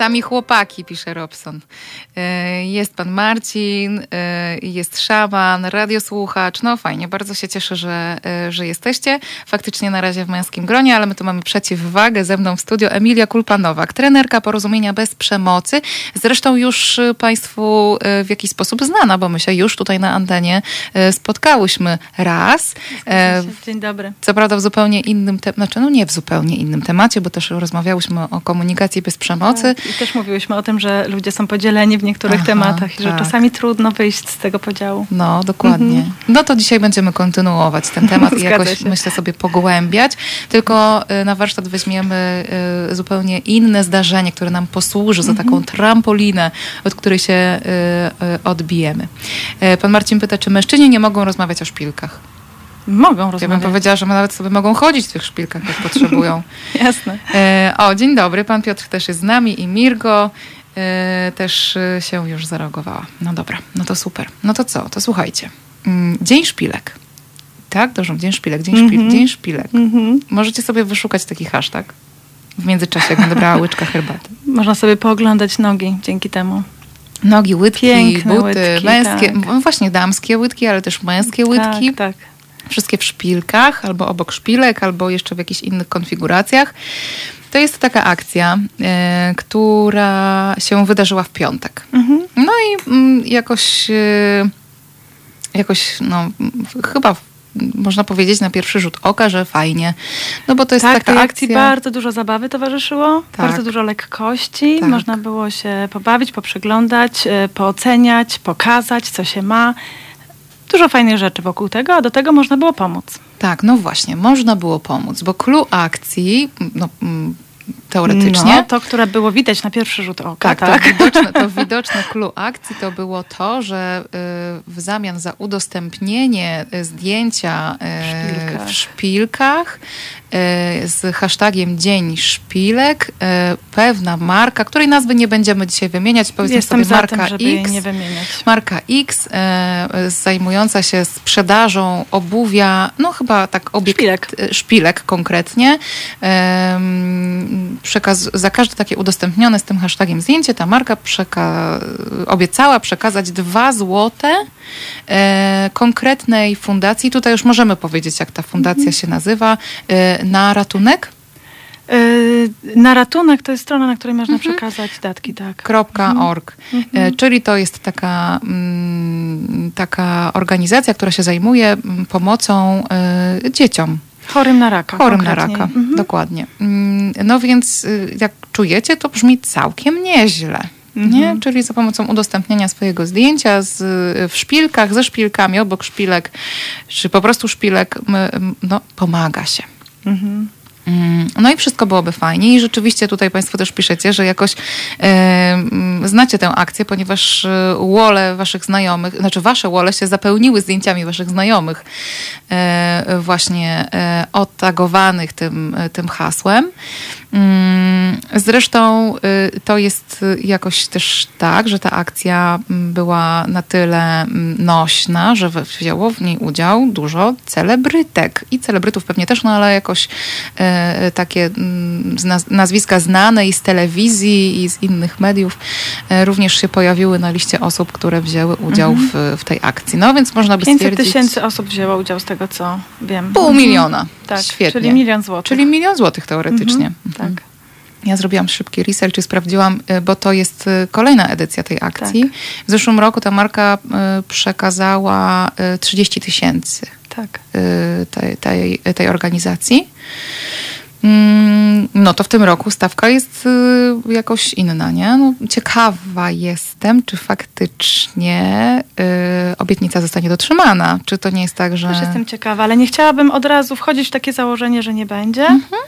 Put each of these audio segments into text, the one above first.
Sami chłopaki, pisze Robson. E, jest pan Marcin, e, jest szaman, radiosłuchacz. No fajnie, bardzo się cieszę, że, e, że jesteście. Faktycznie na razie w męskim gronie, ale my tu mamy przeciwwagę. Ze mną w studio Emilia Kulpanowak, trenerka porozumienia bez przemocy. Zresztą już państwu w jakiś sposób znana, bo my się już tutaj na antenie spotkałyśmy raz. Dzień dobry. Co prawda w zupełnie innym, te- znaczy no nie w zupełnie innym temacie, bo też rozmawiałyśmy o komunikacji bez przemocy. I też mówiłyśmy o tym, że ludzie są podzieleni w niektórych Aha, tematach i że tak. czasami trudno wyjść z tego podziału. No, dokładnie. Mhm. No to dzisiaj będziemy kontynuować ten temat i jakoś, się. myślę, sobie pogłębiać. Tylko y, na warsztat weźmiemy y, zupełnie inne zdarzenie, które nam posłuży za Mhm. taką trampolinę, od której się y, odbijemy. Pan Marcin pyta, czy mężczyźni nie mogą rozmawiać o szpilkach? Mogą Ja bym rozmawiać. powiedziała, że nawet sobie mogą chodzić w tych szpilkach, jak potrzebują. Jasne. E, o, dzień dobry, pan Piotr też jest z nami i Mirgo e, też e, się już zareagowała. No dobra, no to super. No to co? To słuchajcie. Mm, Dzień szpilek. Tak, dobrze, dzień szpilek, dzień, szpil, Mhm. dzień szpilek. Mhm. Możecie sobie wyszukać taki hashtag w międzyczasie, jak będę brała łyczka herbaty. Można sobie pooglądać nogi dzięki temu. Nogi, łydki, Piękne buty, łydki, męskie, tak. no właśnie damskie łydki, ale też męskie łydki. Tak, tak. Wszystkie w szpilkach, albo obok szpilek, albo jeszcze w jakichś innych konfiguracjach. To jest taka akcja, e, która się wydarzyła w piątek. Mhm. No i mm, jakoś, e, jakoś, no, chyba można powiedzieć na pierwszy rzut oka, że fajnie. No bo to jest tak, taka tej akcji akcja. bardzo dużo zabawy towarzyszyło, Tak. bardzo dużo lekkości. Tak. Można było się pobawić, poprzeglądać, e, pooceniać, pokazać, co się ma. Dużo fajnych rzeczy wokół tego, a do tego można było pomóc. Tak, no właśnie, można było pomóc, bo clue akcji, no, mm, teoretycznie, No, to, które było widać na pierwszy rzut oka. Tak, To, widoczne, to widoczne clue akcji to było to, że y, w zamian za udostępnienie y, zdjęcia y, szpilkach. w szpilkach z hashtagiem Dzień Szpilek y, pewna marka, której nazwy nie będziemy dzisiaj wymieniać, powiedzmy Jestem sobie marka tym, X. nie wymieniać. Marka X, e, zajmująca się sprzedażą obuwia, no chyba tak obiekt, Szpilek. e, szpilek konkretnie. Przekaz, za każde takie udostępnione z tym hashtagiem zdjęcie ta marka przeka- obiecała przekazać dwa złote e, konkretnej fundacji. Tutaj już możemy powiedzieć, jak ta fundacja Mhm. się nazywa, e, na ratunek. Yy, Na ratunek to jest strona, na której można Mhm. przekazać datki, tak. .org. E, Czyli to jest taka, mm, taka organizacja, która się zajmuje mm, pomocą e, dzieciom Chorym na raka. chorym na raka. Mhm. Dokładnie. Mm, No więc y, jak czujecie, to brzmi całkiem nieźle. Nie? Mhm. Czyli za pomocą udostępniania swojego zdjęcia z, w szpilkach, ze szpilkami, obok szpilek, czy po prostu szpilek, no, pomaga się. Mhm. Mm, No i wszystko byłoby fajnie. I rzeczywiście tutaj Państwo też piszecie, że jakoś e, znacie tę akcję, ponieważ e, wole Waszych znajomych, znaczy Wasze wole się zapełniły zdjęciami Waszych znajomych e, właśnie e, otagowanych tym, e, tym hasłem. Mm, Zresztą y, to jest y, jakoś też tak, że ta akcja mm, była na tyle mm, nośna, że wzięło w niej udział dużo celebrytek i celebrytów pewnie też, no ale jakoś e, takie nazwiska znane i z telewizji i z innych mediów również się pojawiły na liście osób, które wzięły udział w, w tej akcji. No więc można by 500 stwierdzić... tysięcy osób wzięło udział z tego, co wiem. Pół Mhm. miliona. Tak, Świetnie. czyli milion złotych. Czyli milion złotych teoretycznie. Mhm, Mhm. Tak. Ja zrobiłam szybki research i sprawdziłam, y, bo to jest y, kolejna edycja tej akcji. Tak. W zeszłym roku ta marka y, przekazała y, 30 tysięcy Tak. tej, tej, tej organizacji. Mm, No to w tym roku stawka jest jakoś inna, nie? No, ciekawa jestem, czy faktycznie y, obietnica zostanie dotrzymana. Czy to nie jest tak, że... Też jestem ciekawa, ale nie chciałabym od razu wchodzić w takie założenie, że nie będzie. Mhm.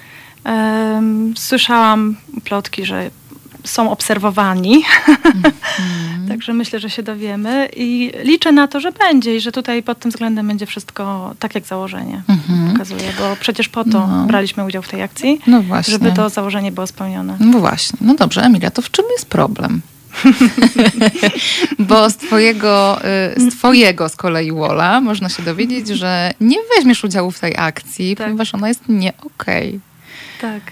Słyszałam plotki, że są obserwowani, Mhm. także myślę, że się dowiemy i liczę na to, że będzie i że tutaj pod tym względem będzie wszystko tak, jak założenie Mhm. pokazuje, bo przecież po to No. braliśmy udział w tej akcji, No żeby to założenie było spełnione. No właśnie. No dobrze, Emilia, to w czym jest problem? Bo z twojego, y, z twojego z kolei Wola można się dowiedzieć, że nie weźmiesz udziału w tej akcji, Tak. ponieważ ona jest nie okej. Tak.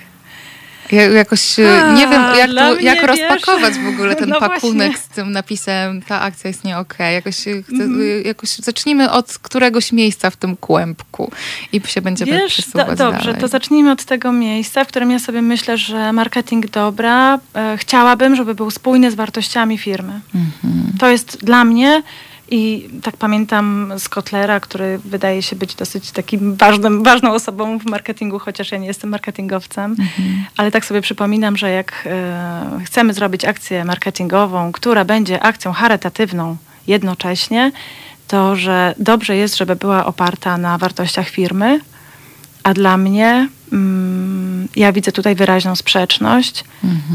Ja jakoś e, A, nie wiem, jak, jak wiesz, rozpakować w ogóle ten no pakunek właśnie. z tym napisem ta akcja jest nie okej. Jakoś, e, chcę, Mhm. e, jakoś zacznijmy od któregoś miejsca w tym kłębku i się będziemy Wiesz, przesuwać do, dobrze, dalej. to zacznijmy od tego miejsca, w którym ja sobie myślę, że marketing dobra. E, chciałabym, żeby był spójny z wartościami firmy. Mhm. To jest dla mnie i tak pamiętam z Kotlera, który wydaje się być dosyć takim ważnym, ważną osobą w marketingu, chociaż ja nie jestem marketingowcem, Mhm. ale tak sobie przypominam, że jak e, chcemy zrobić akcję marketingową, która będzie akcją charytatywną jednocześnie, to że dobrze jest, żeby była oparta na wartościach firmy, a dla mnie mm, ja widzę tutaj wyraźną sprzeczność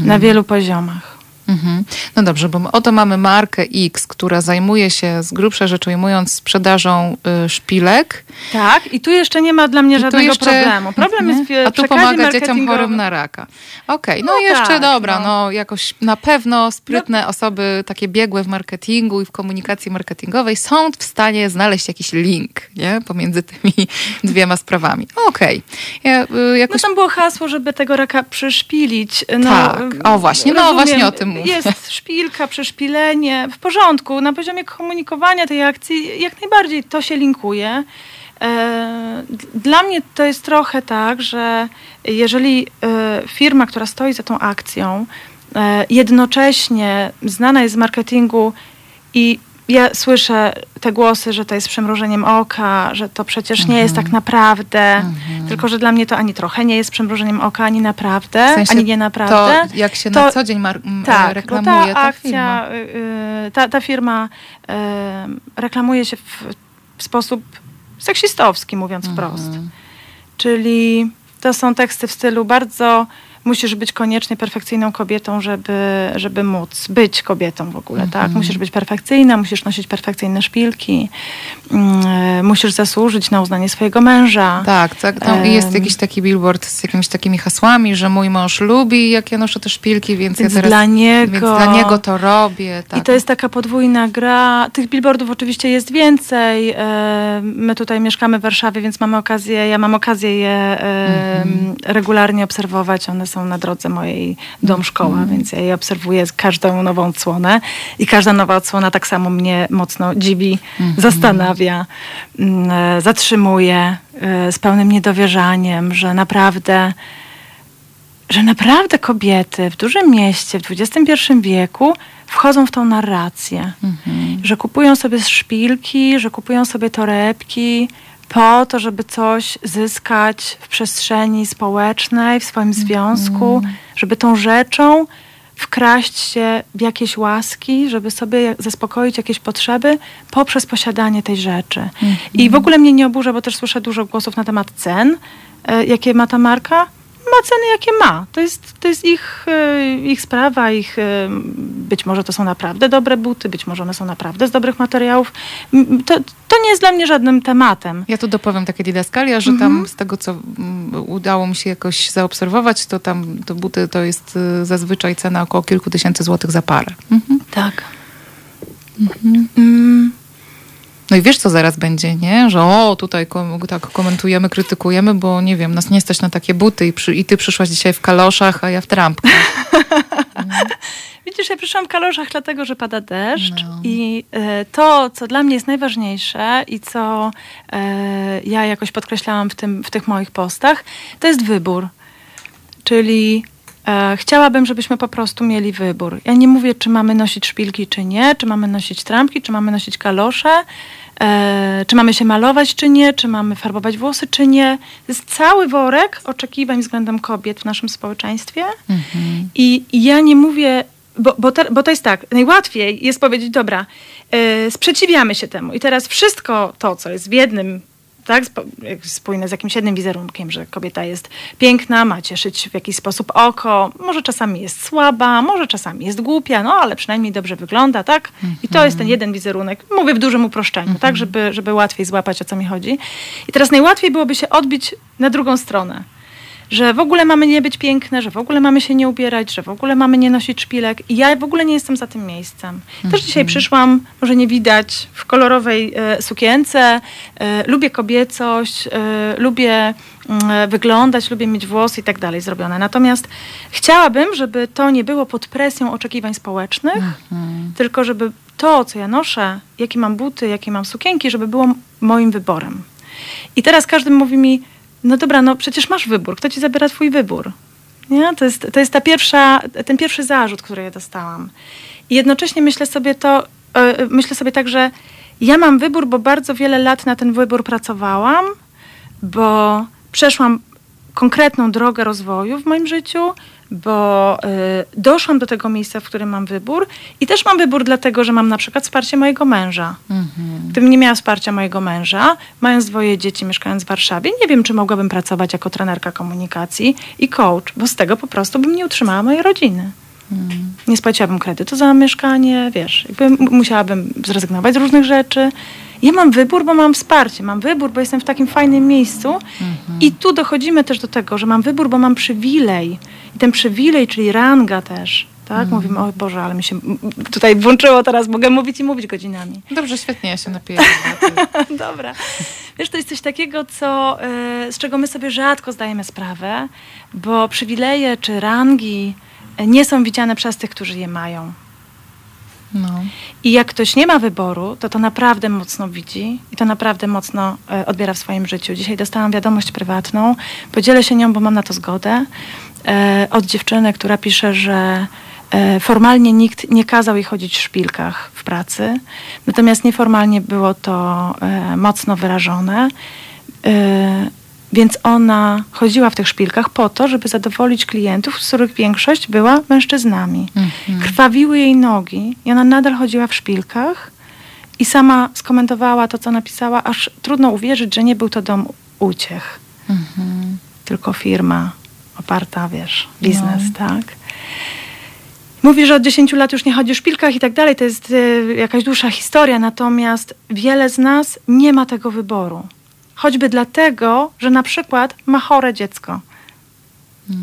na wielu poziomach. Mhm. No dobrze, bo oto mamy markę X, która zajmuje się z grubsza rzecz ujmując sprzedażą y, szpilek. Tak, i tu jeszcze nie ma dla mnie I żadnego jeszcze- problemu. Problem Mhm. jest w A tu pomaga dzieciom chorym na raka. Okej, no, No jeszcze tak, dobra, no. no. jakoś na pewno sprytne osoby takie biegłe w marketingu i w komunikacji marketingowej są w stanie znaleźć jakiś link, nie? Pomiędzy tymi dwiema sprawami. Okej. Ja, y, No jakoś tam było hasło, żeby tego raka przyszpilić. No, Tak. O, właśnie, no rozumiem, właśnie o tym Jest szpilka, przeszpilenie, w porządku. Na poziomie komunikowania tej akcji jak najbardziej to się linkuje. E, Dla mnie to jest trochę tak, że jeżeli e, firma, która stoi za tą akcją, e, jednocześnie znana jest z marketingu i ja słyszę te głosy, że to jest przymrużeniem oka, że to przecież nie jest tak naprawdę, tylko że dla mnie to ani trochę nie jest przymrużeniem oka, ani naprawdę, w sensie ani nie naprawdę. to, jak się to- na co dzień Tak, reklamuje bo ta ta akcja, firma. y, y, ta, ta firma y, reklamuje się w, w sposób seksistowski, mówiąc wprost. Czyli to są teksty w stylu bardzo musisz być koniecznie perfekcyjną kobietą, żeby, żeby móc być kobietą w ogóle, tak? Musisz być perfekcyjna, musisz nosić perfekcyjne szpilki, mm, musisz zasłużyć na uznanie swojego męża. Tak, tak. Tam jest Em. jakiś taki billboard z jakimiś takimi hasłami, że mój mąż lubi, jak ja noszę te szpilki, więc, Więc ja teraz dla niego. Więc dla niego to robię. Tak. I to jest taka podwójna gra. Tych billboardów oczywiście jest więcej. E, My tutaj mieszkamy w Warszawie, więc mamy okazję, ja mam okazję je e, regularnie obserwować. One są na drodze mojej dom-szkoła, więc ja je obserwuję każdą nową odsłonę. I każda nowa odsłona tak samo mnie mocno dziwi, zastanawia, mm, e, zatrzymuje e, z pełnym niedowierzaniem, że naprawdę że naprawdę kobiety w dużym mieście w XXI wieku wchodzą w tą narrację. Że kupują sobie szpilki, że kupują sobie torebki po to, żeby coś zyskać w przestrzeni społecznej, w swoim związku, żeby tą rzeczą wkraść się w jakieś łaski, żeby sobie zaspokoić jakieś potrzeby poprzez posiadanie tej rzeczy. I w ogóle mnie nie oburza, bo też słyszę dużo głosów na temat cen, e, jakie ma ta marka ma ceny, jakie ma. To jest, to jest ich, e, ich sprawa, ich, e, być może to są naprawdę dobre buty, być może one są naprawdę z dobrych materiałów. To, to nie jest dla mnie żadnym tematem. Ja tu dopowiem takie didaskalia, że Mhm. tam z tego, co udało mi się jakoś zaobserwować, to tam to buty to jest y, zazwyczaj cena około kilku tysięcy złotych za parę. Mhm. Tak. Mm, No i wiesz, co zaraz będzie, nie? Że o, tutaj kom, tak komentujemy, krytykujemy, bo nie wiem, nas nie stać na takie buty i, przy, i ty przyszłaś dzisiaj w kaloszach, a ja w trampkach. Widzisz, ja przyszłam w kaloszach dlatego, że pada deszcz No. i e, to, co dla mnie jest najważniejsze i co e, ja jakoś podkreślałam w, tym, w tych moich postach, to jest wybór. Czyli chciałabym, żebyśmy po prostu mieli wybór. Ja nie mówię, czy mamy nosić szpilki, czy nie, czy mamy nosić trampki, czy mamy nosić kalosze, e, czy mamy się malować, czy nie, czy mamy farbować włosy, czy nie. To jest cały worek oczekiwań względem kobiet w naszym społeczeństwie. Mhm. I i ja nie mówię, bo, bo, te, bo to jest tak, najłatwiej jest powiedzieć, dobra, e, sprzeciwiamy się temu i teraz wszystko to, co jest w jednym, tak, spójne z jakimś jednym wizerunkiem, że kobieta jest piękna, ma cieszyć w jakiś sposób oko, może czasami jest słaba, może czasami jest głupia, no ale przynajmniej dobrze wygląda, tak? I to jest ten jeden wizerunek, mówię w dużym uproszczeniu, tak, żeby, żeby łatwiej złapać, o co mi chodzi. I teraz najłatwiej byłoby się odbić na drugą stronę że w ogóle mamy nie być piękne, że w ogóle mamy się nie ubierać, że w ogóle mamy nie nosić szpilek. I ja w ogóle nie jestem za tym miejscem. Też dzisiaj przyszłam, może nie widać, w kolorowej e, sukience. E, lubię kobiecość, e, lubię mm, wyglądać, lubię mieć włosy i tak dalej zrobione. Natomiast chciałabym, żeby to nie było pod presją oczekiwań społecznych, tylko żeby to, co ja noszę, jakie mam buty, jakie mam sukienki, żeby było moim wyborem. I teraz każdy mówi mi, no dobra, no przecież masz wybór, kto ci zabiera twój wybór? Nie? To, jest, to jest ta pierwsza, ten pierwszy zarzut, który ja dostałam. I jednocześnie myślę sobie to, e, myślę sobie tak, że ja mam wybór, bo bardzo wiele lat na ten wybór pracowałam, bo przeszłam konkretną drogę rozwoju w moim życiu, bo y, doszłam do tego miejsca, w którym mam wybór i też mam wybór dlatego, że mam na przykład wsparcie mojego męża. Gdybym nie miała wsparcia mojego męża, mając dwoje dzieci, mieszkając w Warszawie, nie wiem, czy mogłabym pracować jako trenerka komunikacji i coach, bo z tego po prostu bym nie utrzymała mojej rodziny. Nie spłaciłabym kredytu za mieszkanie, wiesz, jakby musiałabym zrezygnować z różnych rzeczy. Ja mam wybór, bo mam wsparcie, mam wybór, bo jestem w takim fajnym miejscu. I tu dochodzimy też do tego, że mam wybór, bo mam przywilej. I ten przywilej, czyli ranga też, tak? Mówimy, o Boże, ale mi się tutaj włączyło teraz, mogę mówić i mówić godzinami. Dobrze, świetnie, ja się napiję. Dobra. Wiesz, to jest coś takiego, co, y, z czego my sobie rzadko zdajemy sprawę, bo przywileje czy rangi y, nie są widziane przez tych, którzy je mają. No. I jak ktoś nie ma wyboru, to to naprawdę mocno widzi i to naprawdę mocno e, odbiera w swoim życiu. Dzisiaj dostałam wiadomość prywatną, podzielę się nią, bo mam na to zgodę, e, od dziewczyny, która pisze, że e, formalnie nikt nie kazał jej chodzić w szpilkach w pracy, natomiast nieformalnie było to e, mocno wyrażone. Więc ona chodziła w tych szpilkach po to, żeby zadowolić klientów, z których większość była mężczyznami. Krwawiły jej nogi i ona nadal chodziła w szpilkach i sama skomentowała to, co napisała, aż trudno uwierzyć, że nie był to dom uciech, tylko firma oparta, wiesz, biznes, tak? Mówi, że od 10 lat już nie chodzi o szpilkach i tak dalej, to jest y, jakaś dłuższa historia, natomiast wiele z nas nie ma tego wyboru. Choćby dlatego, że na przykład ma chore dziecko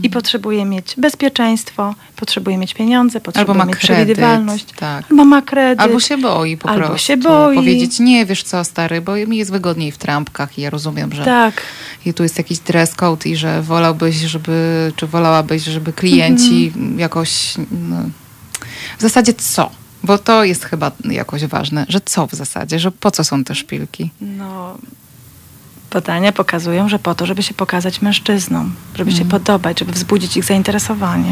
i potrzebuje mieć bezpieczeństwo, potrzebuje mieć pieniądze, potrzebuje Albo ma mieć kredyt. przewidywalność, Tak. albo ma kredyt. Albo się boi po Albo prostu. się boi. Powiedzieć, nie, wiesz co, stary, bo mi jest wygodniej w trampkach i ja rozumiem, że Tak. i tu jest jakiś dress code i że wolałbyś, żeby, czy wolałabyś, żeby klienci Mhm. jakoś, no, w zasadzie co? Bo to jest chyba jakoś ważne, że co w zasadzie, że po co są te szpilki? No, badania pokazują, że po to, żeby się pokazać mężczyznom, żeby Mhm. się podobać, żeby wzbudzić ich zainteresowanie.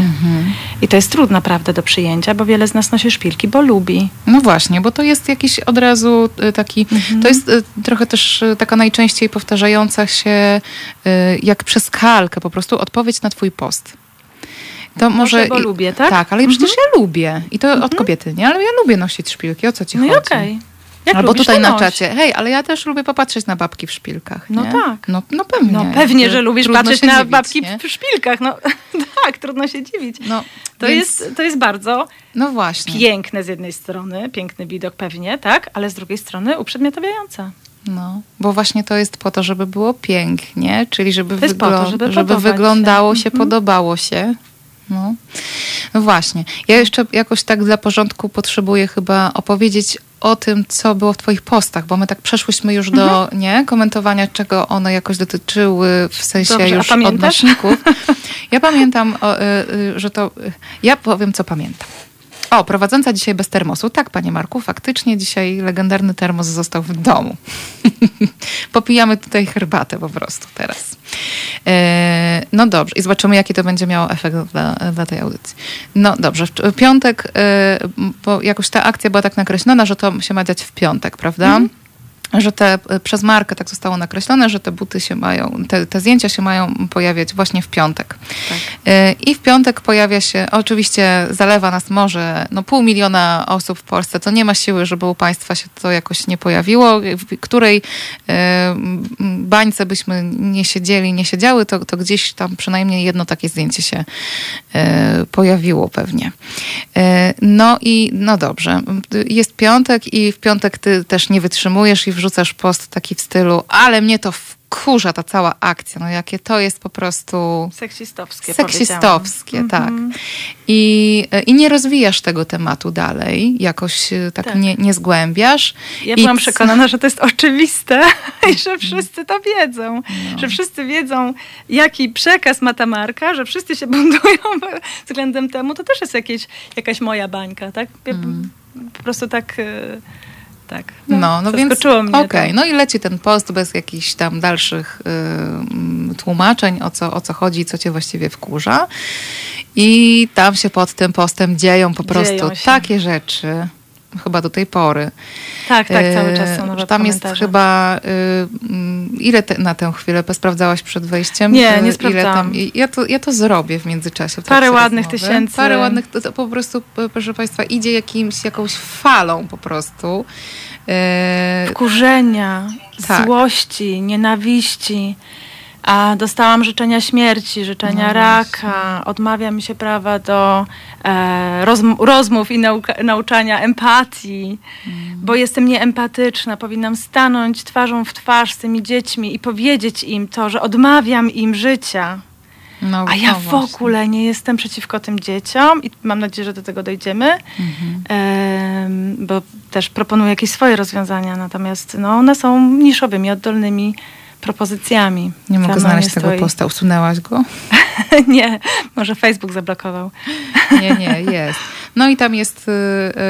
I to jest trudne, prawda, do przyjęcia, bo wiele z nas nosi szpilki, bo lubi. No właśnie, bo to jest jakiś od razu y, taki, Mhm. to jest y, trochę też y, taka najczęściej powtarzająca się jak przez kalkę po prostu odpowiedź na twój post. To może... bo i- lubię, tak? Tak, ale przecież ja lubię. I to od kobiety, nie? Ale ja lubię nosić szpilki, o co ci No chodzi? okej. Jak Albo tutaj na czacie. Hej, ale ja też lubię popatrzeć na babki w szpilkach. No nie? tak. No, no pewnie. No pewnie, że lubisz trudno patrzeć na dziwić, babki nie? w szpilkach. No tak, trudno się dziwić. No, To, więc- jest, to jest bardzo No właśnie. piękne z jednej strony, piękny widok pewnie, tak, ale z drugiej strony uprzedmiotawiające. No, bo właśnie to jest po to, żeby było pięknie, czyli żeby, po to, żeby żeby wyglądało się. się, Mhm. podobało się. No. no właśnie. Ja jeszcze jakoś tak dla porządku potrzebuję chyba opowiedzieć o tym, co było w twoich postach, bo my tak przeszłyśmy już do Mhm. nie, komentowania, czego one jakoś dotyczyły, w sensie Dobrze, już odnośników. Ja pamiętam, o, y, y, że to... y, Ja powiem, co pamiętam. O, prowadząca dzisiaj bez termosu. Tak, panie Marku, faktycznie dzisiaj legendarny termos został w domu. Popijamy tutaj herbatę po prostu teraz. E, no dobrze, i zobaczymy, jaki to będzie miało efekt dla, dla tej audycji. No dobrze, w piątek, e, bo jakoś ta akcja była tak nakreślona, że to się ma dziać w piątek, prawda? Że te, e, przez markę tak zostało nakreślone, że te buty się mają, te, te zdjęcia się mają pojawiać właśnie w piątek. Tak. E, I w piątek pojawia się, oczywiście zalewa nas może no, pół miliona osób w Polsce, to nie ma siły, żeby u Państwa się to jakoś nie pojawiło. W której e, bańce byśmy nie siedzieli, nie siedziały, to, to gdzieś tam przynajmniej jedno takie zdjęcie się pojawiło pewnie. No i no dobrze, jest piątek i w piątek ty też nie wytrzymujesz i wrzucasz post taki w stylu, ale mnie to wkurza ta cała akcja, no jakie to jest po prostu Seksistowskie. seksistowskie, tak. I, i nie rozwijasz tego tematu dalej, jakoś e, tak, Tak. Nie, nie zgłębiasz. Ja I byłam przekonana, że to jest oczywiste i że wszyscy to wiedzą. Że wszyscy wiedzą, jaki przekaz ma ta marka, że wszyscy się buntują względem temu. To też jest jakieś, jakaś moja bańka, tak? Ja Po prostu tak... e, Tak. No, no więc zaskoczyło mnie okej, to. no i leci ten post bez jakichś tam dalszych y, mm, tłumaczeń, o co, o co chodzi, co cię właściwie wkurza. I tam się pod tym postem dzieją po prostu Dzieją się. takie rzeczy, chyba do tej pory. Tak, tak, cały E, czas są nowe Tam jest chyba, y, ile te, na tę chwilę sprawdzałaś przed wejściem? Nie, Y, nie Ile sprawdzałam. tam, ja, to, ja to zrobię w międzyczasie. w Parę ładnych rozmowy. tysięcy. Parę ładnych, to, to po prostu, proszę Państwa, idzie jakimś, jakąś falą po prostu. E, Wkurzenia, Tak. złości, nienawiści. A dostałam życzenia śmierci, życzenia No raka. Odmawia mi się prawa do rozmów i nauka- nauczania empatii, Mm. bo jestem nieempatyczna. Powinnam stanąć twarzą w twarz z tymi dziećmi i powiedzieć im to, że odmawiam im życia. no, A ja no w właśnie. ogóle nie jestem przeciwko tym dzieciom i mam nadzieję, że do tego dojdziemy, Mhm. Bo też proponuję jakieś swoje rozwiązania, natomiast no, one są niszowymi, oddolnymi propozycjami. Nie mogę znaleźć tego stoi. posta. Usunęłaś go? nie, może Facebook zablokował. Nie, nie, jest. No i tam jest y,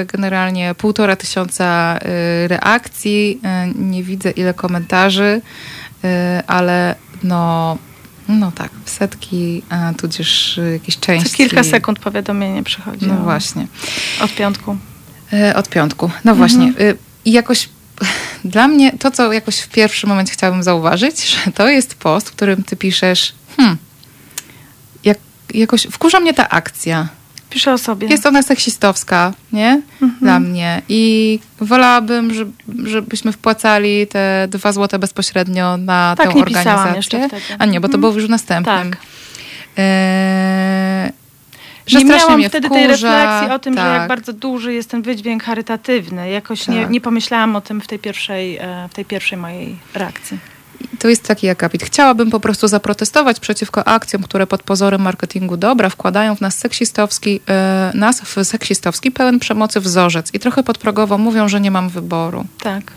y, generalnie półtora tysiąca y, reakcji. Nie widzę ile komentarzy, ale no, no tak, setki, tudzież jakieś części. Co kilka sekund powiadomienie przychodzi. No o- właśnie. Od piątku. Od piątku. No właśnie. Y, I jakoś dla mnie to, co jakoś w pierwszym momencie chciałabym zauważyć, że to jest post, w którym ty piszesz, hmm, jak, jakoś wkurza mnie ta akcja. Piszę o sobie. Jest ona seksistowska, nie? Dla mnie. I wolałabym, żeby, żebyśmy wpłacali te dwa złote bezpośrednio na Tak, tę nie organizację. jeszcze wtedy. A nie, bo to Mhm. było już w następnym. Tak. Eee, że nie miałam wtedy wkurza. tej refleksji o tym, że tak. jak bardzo duży jest ten wydźwięk charytatywny. Jakoś nie, Tak. nie pomyślałam o tym w tej pierwszej, e, w tej pierwszej mojej reakcji. To jest taki akapit. Chciałabym po prostu zaprotestować przeciwko akcjom, które pod pozorem marketingu dobra wkładają w nas seksistowski, e, nas w seksistowski, pełen przemocy wzorzec i trochę podprogowo mówią, że nie mam wyboru. Tak.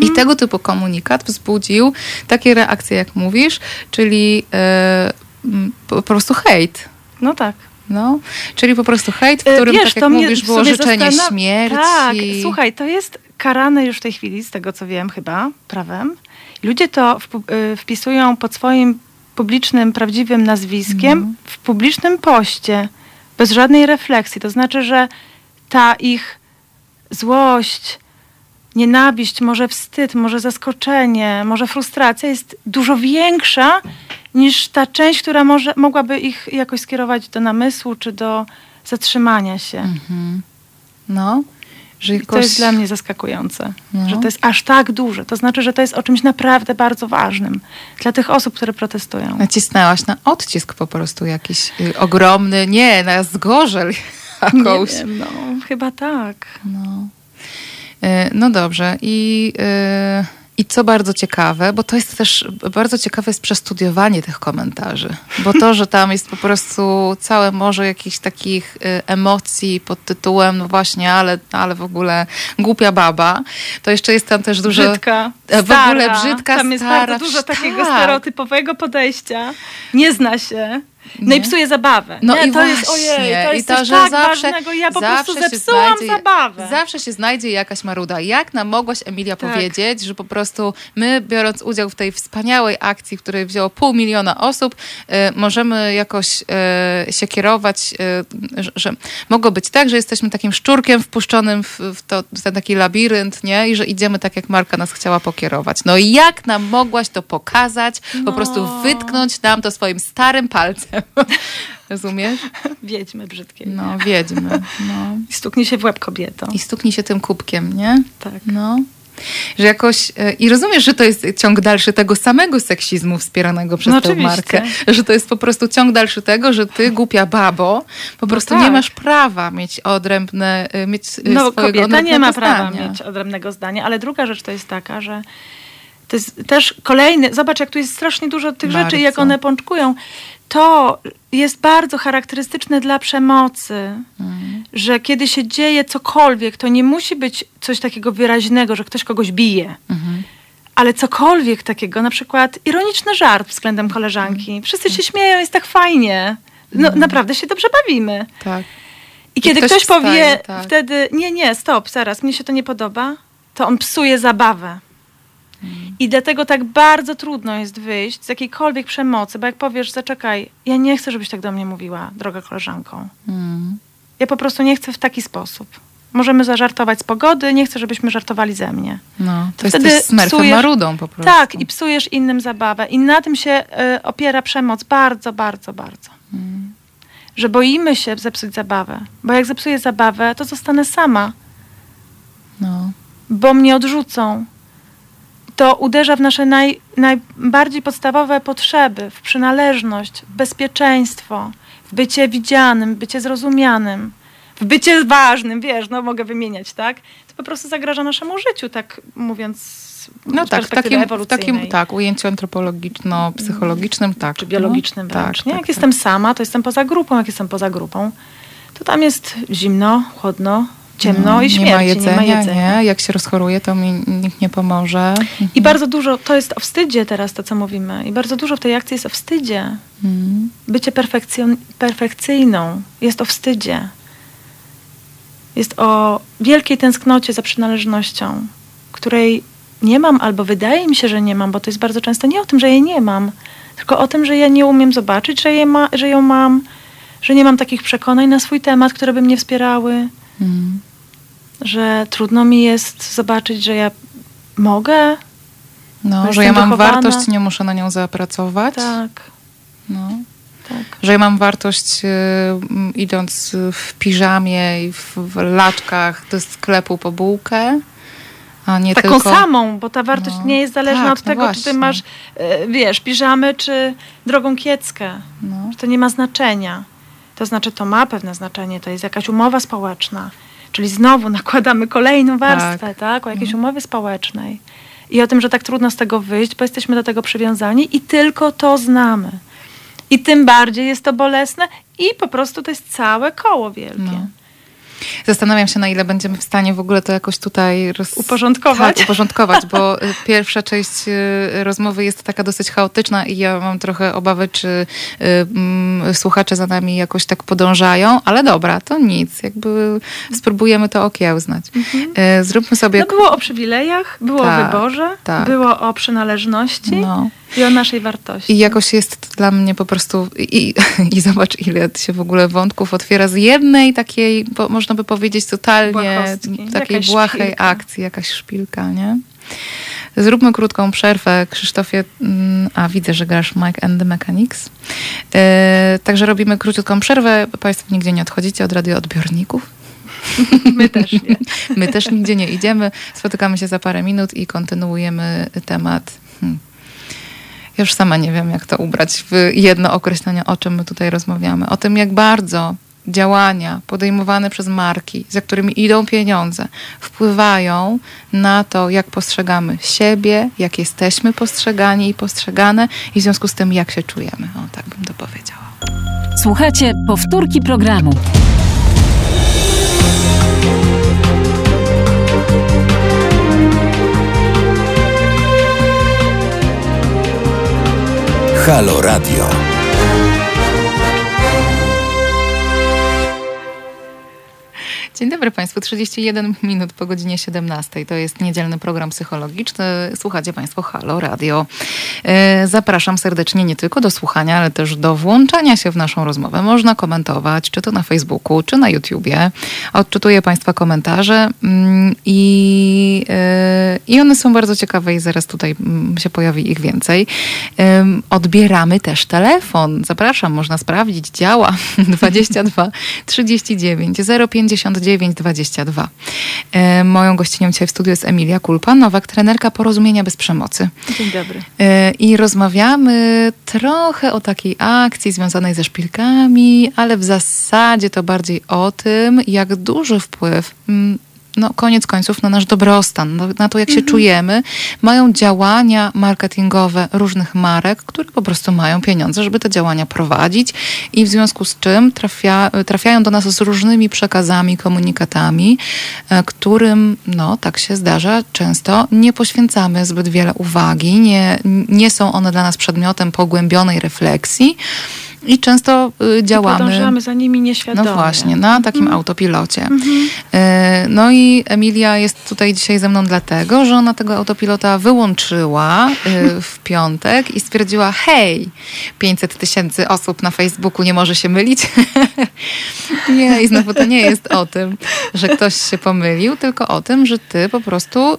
I tego typu komunikat wzbudził takie reakcje, jak mówisz, czyli e, po prostu hejt. No tak. No, czyli po prostu hejt, w E, którym, Wiesz, tak jak mówisz, było życzenie zastanawia- śmierci. Tak, słuchaj, to jest karane już w tej chwili, z tego co wiem chyba, prawem. Ludzie to y, wpisują pod swoim publicznym, prawdziwym nazwiskiem Mhm. w publicznym poście, bez żadnej refleksji. To znaczy, że ta ich złość, nienawiść, może wstyd, może zaskoczenie, może frustracja jest dużo większa niż ta część, która może, mogłaby ich jakoś skierować do namysłu czy do zatrzymania się. Mhm. No, że I jakoś... to jest dla mnie zaskakujące, No. że to jest aż tak duże. To znaczy, że to jest o czymś naprawdę bardzo ważnym dla tych osób, które protestują. Nacisnęłaś na odcisk po prostu jakiś y, ogromny, nie, na zgorzel jakąś. Nie wiem, no, chyba tak. No. Y, no dobrze. I, y, I co bardzo ciekawe, bo to jest też bardzo ciekawe jest przestudiowanie tych komentarzy. Bo to, że tam jest po prostu całe morze jakichś takich y, emocji pod tytułem, no właśnie, ale, ale w ogóle głupia baba, to jeszcze jest tam też dużo. Brzydka, E, w stara. ogóle brzydka, Tam jest stara, bardzo dużo takiego tak. stereotypowego podejścia. Nie zna się. No i psuje zabawę. No nie, i to jest właśnie. ojej, to I jest to, coś że tak zawsze- ważnego. Ja po prostu zepsułam znajdzie- zabawę. Zawsze się znajdzie jakaś maruda. Jak nam mogłaś, Emilia, Tak. powiedzieć, że po prostu my, biorąc udział w tej wspaniałej akcji, w której wzięło pół miliona osób, e, możemy jakoś e, się kierować, e, że, że mogło być tak, że jesteśmy takim szczurkiem wpuszczonym w, w, to, w ten taki labirynt, nie? I że idziemy tak, jak Marka nas chciała pokierować. No i jak nam mogłaś to pokazać? Po No. prostu wytknąć nam to swoim starym palcem. Rozumiesz? Wiedźmy brzydkie. No, wiedźmy. No. I stuknij się w łeb kobieto. I stuknij się tym kubkiem, nie? Tak. No. Że jakoś. e, I rozumiesz, że to jest ciąg dalszy tego samego seksizmu wspieranego przez No tę oczywiście. markę. Że to jest po prostu ciąg dalszy tego, że ty, głupia babo, po prostu nie tak. masz prawa mieć odrębne, e, mieć e, No kobieta nie ma prawa zdania. mieć odrębnego zdania, ale druga rzecz to jest taka, że To jest też kolejny, zobacz jak tu jest strasznie dużo tych rzeczy i jak Bardzo. one pączkują. To jest bardzo charakterystyczne dla przemocy, Mm. że kiedy się dzieje cokolwiek, to nie musi być coś takiego wyraźnego, że ktoś kogoś bije. Mhm. Ale cokolwiek takiego, na przykład ironiczny żart względem koleżanki. Wszyscy się śmieją, jest tak fajnie. No, naprawdę się dobrze bawimy. Tak. I kiedy ktoś ktoś, wstaje, powie tak. wtedy, nie, nie, stop, zaraz, mnie się to nie podoba, to on psuje zabawę. I dlatego tak bardzo trudno jest wyjść z jakiejkolwiek przemocy, bo jak powiesz, zaczekaj, ja nie chcę, żebyś tak do mnie mówiła, droga koleżanko. Mm. Ja po prostu nie chcę w taki sposób. Możemy zażartować z pogody, nie chcę, żebyśmy żartowali ze mnie. No, to Wtedy jesteś smerfem psujesz- marudą po prostu. Tak, i psujesz innym zabawę. I na tym się y, opiera przemoc bardzo, bardzo, bardzo. Mm. Że boimy się zepsuć zabawę. Bo jak zepsuję zabawę, to zostanę sama, No. bo mnie odrzucą. To uderza w nasze naj, najbardziej podstawowe potrzeby, w przynależność, w bezpieczeństwo, w bycie widzianym, w bycie zrozumianym, w bycie ważnym, wiesz, no mogę wymieniać, tak? To po prostu zagraża naszemu życiu, tak mówiąc No tak, w takim, w takim tak, ujęciu antropologiczno-psychologicznym, tak. czy biologicznym no, wręcz. tak, nie? tak, Jak tak. jestem sama, to jestem poza grupą. Jak jestem poza grupą, to tam jest zimno, chłodno, ciemno No, i śmierć. nie ma jedzenia, nie ma jedzenia. nie? Jak się rozchoruje, to mi nikt nie pomoże. I bardzo dużo, to jest o wstydzie teraz to, co mówimy. I bardzo dużo w tej akcji jest o wstydzie. Mm. Bycie perfekcjon- perfekcyjną jest o wstydzie. Jest o wielkiej tęsknocie za przynależnością, której nie mam, albo wydaje mi się, że nie mam, bo to jest bardzo często nie o tym, że jej nie mam, tylko o tym, że ja nie umiem zobaczyć, że, je ma, że ją mam, że nie mam takich przekonań na swój temat, które by mnie wspierały, Mm. że trudno mi jest zobaczyć, że ja mogę. No, że ja mam wychowana. wartość, nie muszę na nią zapracować. Tak, No. tak. Że ja mam wartość y, idąc y, w piżamie i w, w laczkach do sklepu po bułkę, a nie Taką tylko... samą, bo ta wartość No, nie jest zależna tak, od no tego, czy właśnie. ty masz, e, wiesz, piżamy, czy drogą kieckę. No. Że to nie ma znaczenia. To znaczy, to ma pewne znaczenie, to jest jakaś umowa społeczna. Czyli znowu nakładamy kolejną warstwę, tak, o jakiejś Mhm. umowie społecznej. I o tym, że tak trudno z tego wyjść, bo jesteśmy do tego przywiązani i tylko to znamy. I tym bardziej jest to bolesne i po prostu to jest całe koło wielkie. No. Zastanawiam się, na ile będziemy w stanie w ogóle to jakoś tutaj roz... Uporządkować. Tak, uporządkować, bo y, pierwsza część y, rozmowy jest taka dosyć chaotyczna i ja mam trochę obawy, czy y, mm, słuchacze za nami jakoś tak podążają, ale dobra, to nic, jakby spróbujemy to okiełznać. Y, Zróbmy sobie... No było o przywilejach, było Tak, o wyborze, tak. było o przynależności No. i o naszej wartości. I jakoś jest to dla mnie po prostu. I, i zobacz, ile się w ogóle wątków otwiera z jednej takiej, po, można by powiedzieć, totalnie Błahostki. takiej Jakaś błahej szpilka. akcji, jakaś szpilka, nie? Zróbmy krótką przerwę. Krzysztofie, mm, a widzę, że grasz Mike and the Mechanics. E, także robimy króciutką przerwę. Państwo nigdzie nie odchodzicie od radioodbiorników. My też nie. My też nigdzie nie idziemy. Spotykamy się za parę minut i kontynuujemy temat. Hmm. Ja już sama nie wiem, jak to ubrać w jedno określenie, o czym my tutaj rozmawiamy. O tym, jak bardzo działania podejmowane przez marki, za którymi idą pieniądze, wpływają na to, jak postrzegamy siebie, jak jesteśmy postrzegani i postrzegane i w związku z tym, jak się czujemy. O, tak bym to powiedziała. Słuchajcie powtórki programu. Halo Radio. Dzień dobry Państwu. 31 minut po godzinie 17. To jest niedzielny program psychologiczny. Słuchacie Państwo Halo Radio. E, Zapraszam serdecznie nie tylko do słuchania, ale też do włączania się w naszą rozmowę. Można komentować, czy to na Facebooku, czy na YouTubie. Odczytuję Państwa komentarze mm, i, e, i one są bardzo ciekawe i zaraz tutaj mm, się pojawi ich więcej. Odbieramy też telefon. Zapraszam, można sprawdzić. Działa 22 39 059 22. E, Moją gościnią dzisiaj w studiu jest Emilia Kulpa, Nowak, trenerka porozumienia bez przemocy. Dzień dobry. E, I rozmawiamy trochę o takiej akcji związanej ze szpilkami, ale w zasadzie to bardziej o tym, jak duży wpływ mm, no koniec końców na nasz dobrostan, na, to jak się czujemy, mają działania marketingowe różnych marek, które po prostu mają pieniądze, żeby te działania prowadzić i w związku z czym trafia, trafiają do nas z różnymi przekazami, komunikatami, e, którym, no tak się zdarza, często nie poświęcamy zbyt wiele uwagi, nie, nie są one dla nas przedmiotem pogłębionej refleksji. I często y, działamy. I podążamy za nimi nieświadomie. No właśnie, na takim mhm. autopilocie. Mhm. Y, no i Emilia jest tutaj dzisiaj ze mną dlatego, że ona tego autopilota wyłączyła y, w piątek i stwierdziła, hej, 500 tysięcy osób na Facebooku nie może się mylić. nie, i znowu to nie jest o tym, że ktoś się pomylił, tylko o tym, że ty po prostu,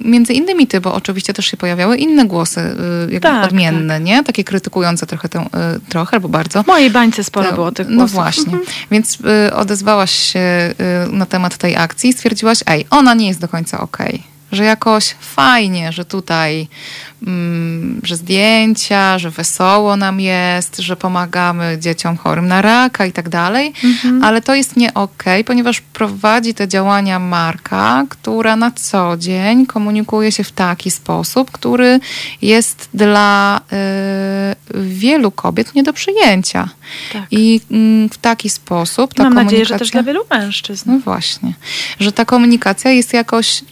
między innymi ty, bo oczywiście też się pojawiały inne głosy, jakby tak, odmienne, tak. nie? Takie krytykujące trochę tę, trochę, albo bardzo. W mojej bańce sporo było tych no głosów. No właśnie. Mhm. Więc y, odezwałaś się y, na temat tej akcji i stwierdziłaś, ej, ona nie jest do końca okej. Okay że jakoś fajnie, że tutaj, że zdjęcia, że wesoło nam jest, że pomagamy dzieciom chorym na raka i tak dalej, mhm. ale to jest nie okej, okay, ponieważ prowadzi te działania marka, która na co dzień komunikuje się w taki sposób, który jest dla y, wielu kobiet nie do przyjęcia. Tak. I y, w taki sposób ta Mam komunikacja... nadzieję, że też dla wielu mężczyzn. No właśnie. Że ta komunikacja jest jakoś y,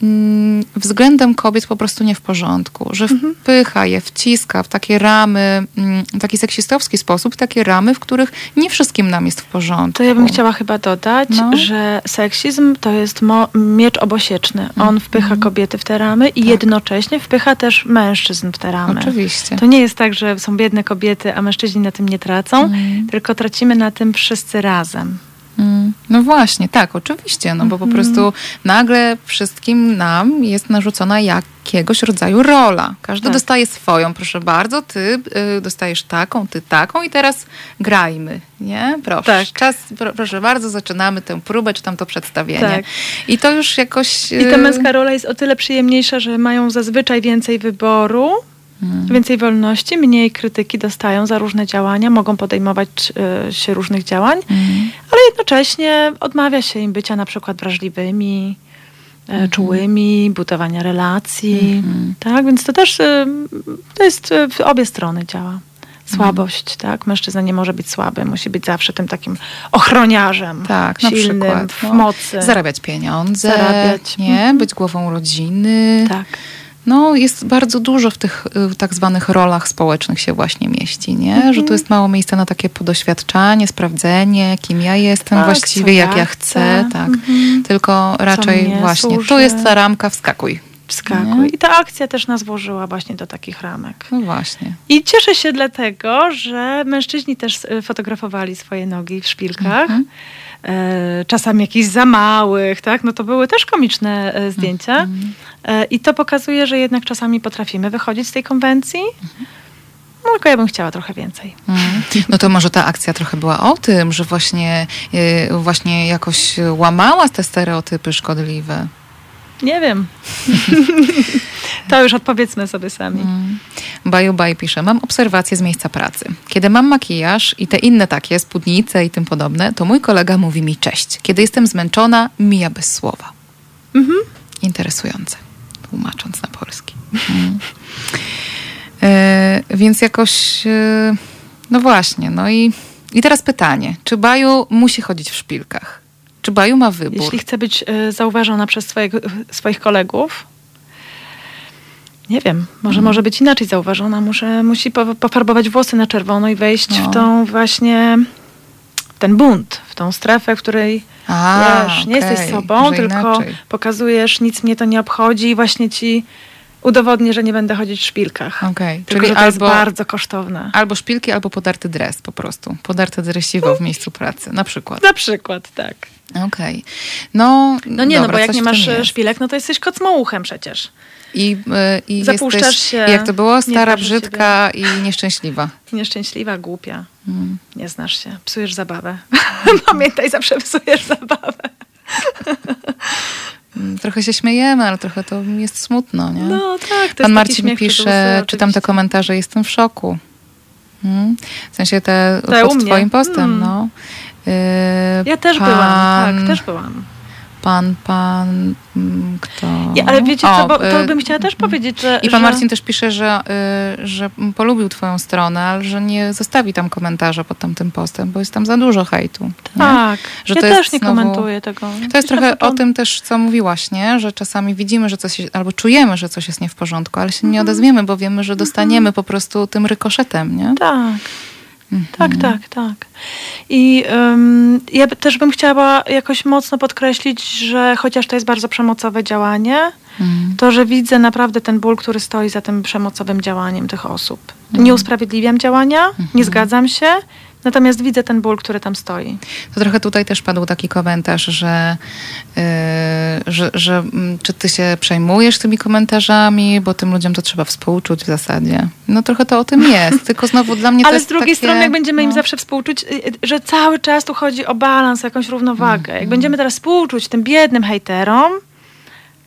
względem kobiet po prostu nie w porządku, że mhm. Wpycha je, wciska w takie ramy, mm, w taki seksistowski sposób, takie ramy, w których nie wszystkim nam jest w porządku. To ja bym chciała chyba dodać, no. że seksizm to jest miecz obosieczny. On mhm. wpycha kobiety w te ramy i tak. jednocześnie wpycha też mężczyzn w te ramy. Oczywiście. To nie jest tak, że są biedne kobiety, a mężczyźni na tym nie tracą, mhm. tylko tracimy na tym wszyscy razem. Mm. No właśnie, tak, oczywiście, no bo po mhm. prostu nagle wszystkim nam jest narzucona jakiegoś rodzaju rola. Każdy tak. dostaje swoją, proszę bardzo, ty y, dostajesz taką, ty taką i teraz grajmy, nie? Proszę, tak. czas, pro, proszę bardzo, zaczynamy tę próbę, czy tam to przedstawienie. Tak. I to już jakoś... Y... I ta męska rola jest o tyle przyjemniejsza, że mają zazwyczaj więcej wyboru, Hmm. Więcej wolności, mniej krytyki dostają za różne działania, mogą podejmować y, się różnych działań, hmm. ale jednocześnie odmawia się im bycia na przykład wrażliwymi, hmm. czułymi, budowania relacji. Mhm. Tak, więc to też y, to jest w obie strony działa. Słabość, tak? Mężczyzna nie może być słaby, musi być zawsze tym takim ochroniarzem, tak, silnym, na przykład, w no, mocy. Zarabiać pieniądze, zarabiać. nie? Być głową rodziny. Tak no, jest bardzo dużo w tych y, tak zwanych rolach społecznych się właśnie mieści, nie? -hmm. Że tu jest mało miejsca na takie podoświadczanie, sprawdzenie, kim ja jestem tak, właściwie, jak ja chcę, tak. -hmm. Tylko raczej właśnie, służy. tu jest ta ramka, wskakuj. Wskakuj. Nie? I ta akcja też nas włożyła właśnie do takich ramek. No właśnie. I cieszę się dlatego, że mężczyźni też y, fotografowali swoje nogi w szpilkach. E, czasami jakichś za małych, tak? No to były też komiczne e, zdjęcia. Mhm. E, I to pokazuje, że jednak czasami potrafimy wychodzić z tej konwencji. No, tylko ja bym chciała trochę więcej. Mhm. No to może ta akcja trochę była o tym, że właśnie, właśnie jakoś łamała te stereotypy szkodliwe. Nie wiem. to już odpowiedzmy sobie sami. Mm. Baju Baj pisze, mam obserwacje z miejsca pracy. Kiedy mam makijaż i te inne takie, spódnice i tym podobne, to mój kolega mówi mi cześć. Kiedy jestem zmęczona, mija bez słowa. Mhm. Interesujące, tłumacząc na polski. Mm. Więc jakoś, e, no właśnie, no i, i teraz pytanie, czy Baju musi chodzić w szpilkach? Czy Baju ma wybór? Jeśli chce być e, zauważona przez swojego, swoich kolegów, nie wiem, może hmm. może być inaczej zauważona. Muszę, musi pofarbować włosy na czerwono i wejść no. w tą właśnie ten bunt, w tą strefę, w której A, wiesz, nie okay. jesteś sobą, tylko inaczej. pokazujesz, nic mnie to nie obchodzi i właśnie ci udowodnię, że nie będę chodzić w szpilkach. Okay. Tylko, Czyli to albo, jest bardzo kosztowne. Albo szpilki, albo podarty dres po prostu. Podarte dresiwo w miejscu pracy, na przykład. Na przykład, tak. Okej. Okay. No, no nie, dobra, no bo jak nie masz szpilek, no to jesteś kocmołuchem przecież. I, y, i Zapuszczasz jesteś, się. Jak to było? Stara, brzydka i nieszczęśliwa. Nieszczęśliwa, głupia. Hmm. Nie znasz się. Psujesz zabawę. Pamiętaj, zawsze psujesz zabawę. Mm, trochę się śmiejemy, ale trochę to jest smutno, nie? No tak. To Pan Marcin pisze, czytam te komentarze, jestem w szoku. Hmm? W sensie te, te pod twoim postem, hmm. no. Yy, ja też pan... byłam, tak, też byłam. Pan, pan, mm, kto? Ale wiecie O, co, bo to y, bym chciała też powiedzieć, że... I pan że... Marcin też pisze, że, y, że polubił twoją stronę, ale że nie zostawi tam komentarza pod tamtym postem, bo jest tam za dużo hejtu. nie? Tak, Że ja to jest też nie znowu- komentuję tego. To jest trochę o tym też, co mówiłaś, nie? że czasami widzimy, że coś, albo czujemy, że coś jest nie w porządku, ale się Mhm. nie odezwiemy, bo wiemy, że dostaniemy po prostu tym rykoszetem, nie? Tak. Tak, Mhm. tak, tak. I ym, ja też bym chciała jakoś mocno podkreślić, że chociaż to jest bardzo przemocowe działanie, Mhm. to że widzę naprawdę ten ból, który stoi za tym przemocowym działaniem tych osób. Mhm. Nie usprawiedliwiam działania, nie zgadzam się, natomiast widzę ten ból, który tam stoi. To trochę tutaj też padł taki komentarz, że, yy, że, że mm, czy ty się przejmujesz tymi komentarzami, bo tym ludziom to trzeba współczuć w zasadzie. No trochę to o tym jest, tylko znowu dla mnie to Ale jest z drugiej takie, strony, jak będziemy im no, zawsze współczuć, y, y, że cały czas tu chodzi o balans, o jakąś równowagę. Mhm. Jak będziemy teraz współczuć tym biednym hejterom,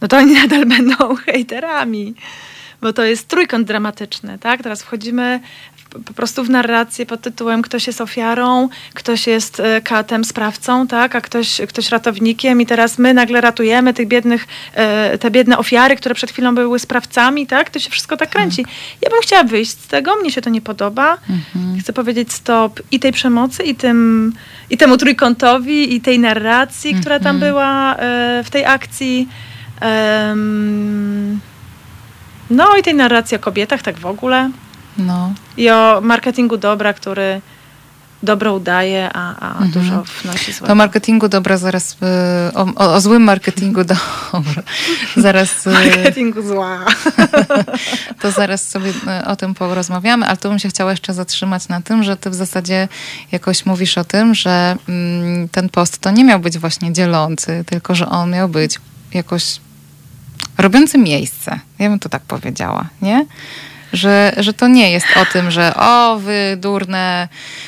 no to oni nadal będą hejterami. Bo to jest trójkąt dramatyczny, tak? Teraz wchodzimy po prostu w narrację pod tytułem ktoś jest ofiarą, ktoś jest e, katem, sprawcą, tak? A ktoś, ktoś ratownikiem i teraz my nagle ratujemy tych biednych, e, te biedne ofiary, które przed chwilą były sprawcami, tak? To się wszystko tak kręci. Ja bym chciała wyjść z tego, mnie się to nie podoba. Mhm. Chcę powiedzieć stop i tej przemocy, i, tym, i temu trójkątowi, i tej narracji, która tam Mhm. była e, w tej akcji. No i tej narracji o kobietach tak w ogóle. No. I o marketingu dobra, który dobro udaje, a, a Mhm. dużo wnosi złego. O marketingu dobra, zaraz, y, o, o, o złym marketingu dobra, zaraz, y, Marketingu zła. to zaraz sobie y, o tym porozmawiamy, ale tu bym się chciała jeszcze zatrzymać na tym, że ty w zasadzie jakoś mówisz o tym, że mm, ten post to nie miał być właśnie dzielący, tylko że on miał być jakoś robiący miejsce. Ja bym to tak powiedziała, nie? Że, że to nie jest o tym, że o wy durne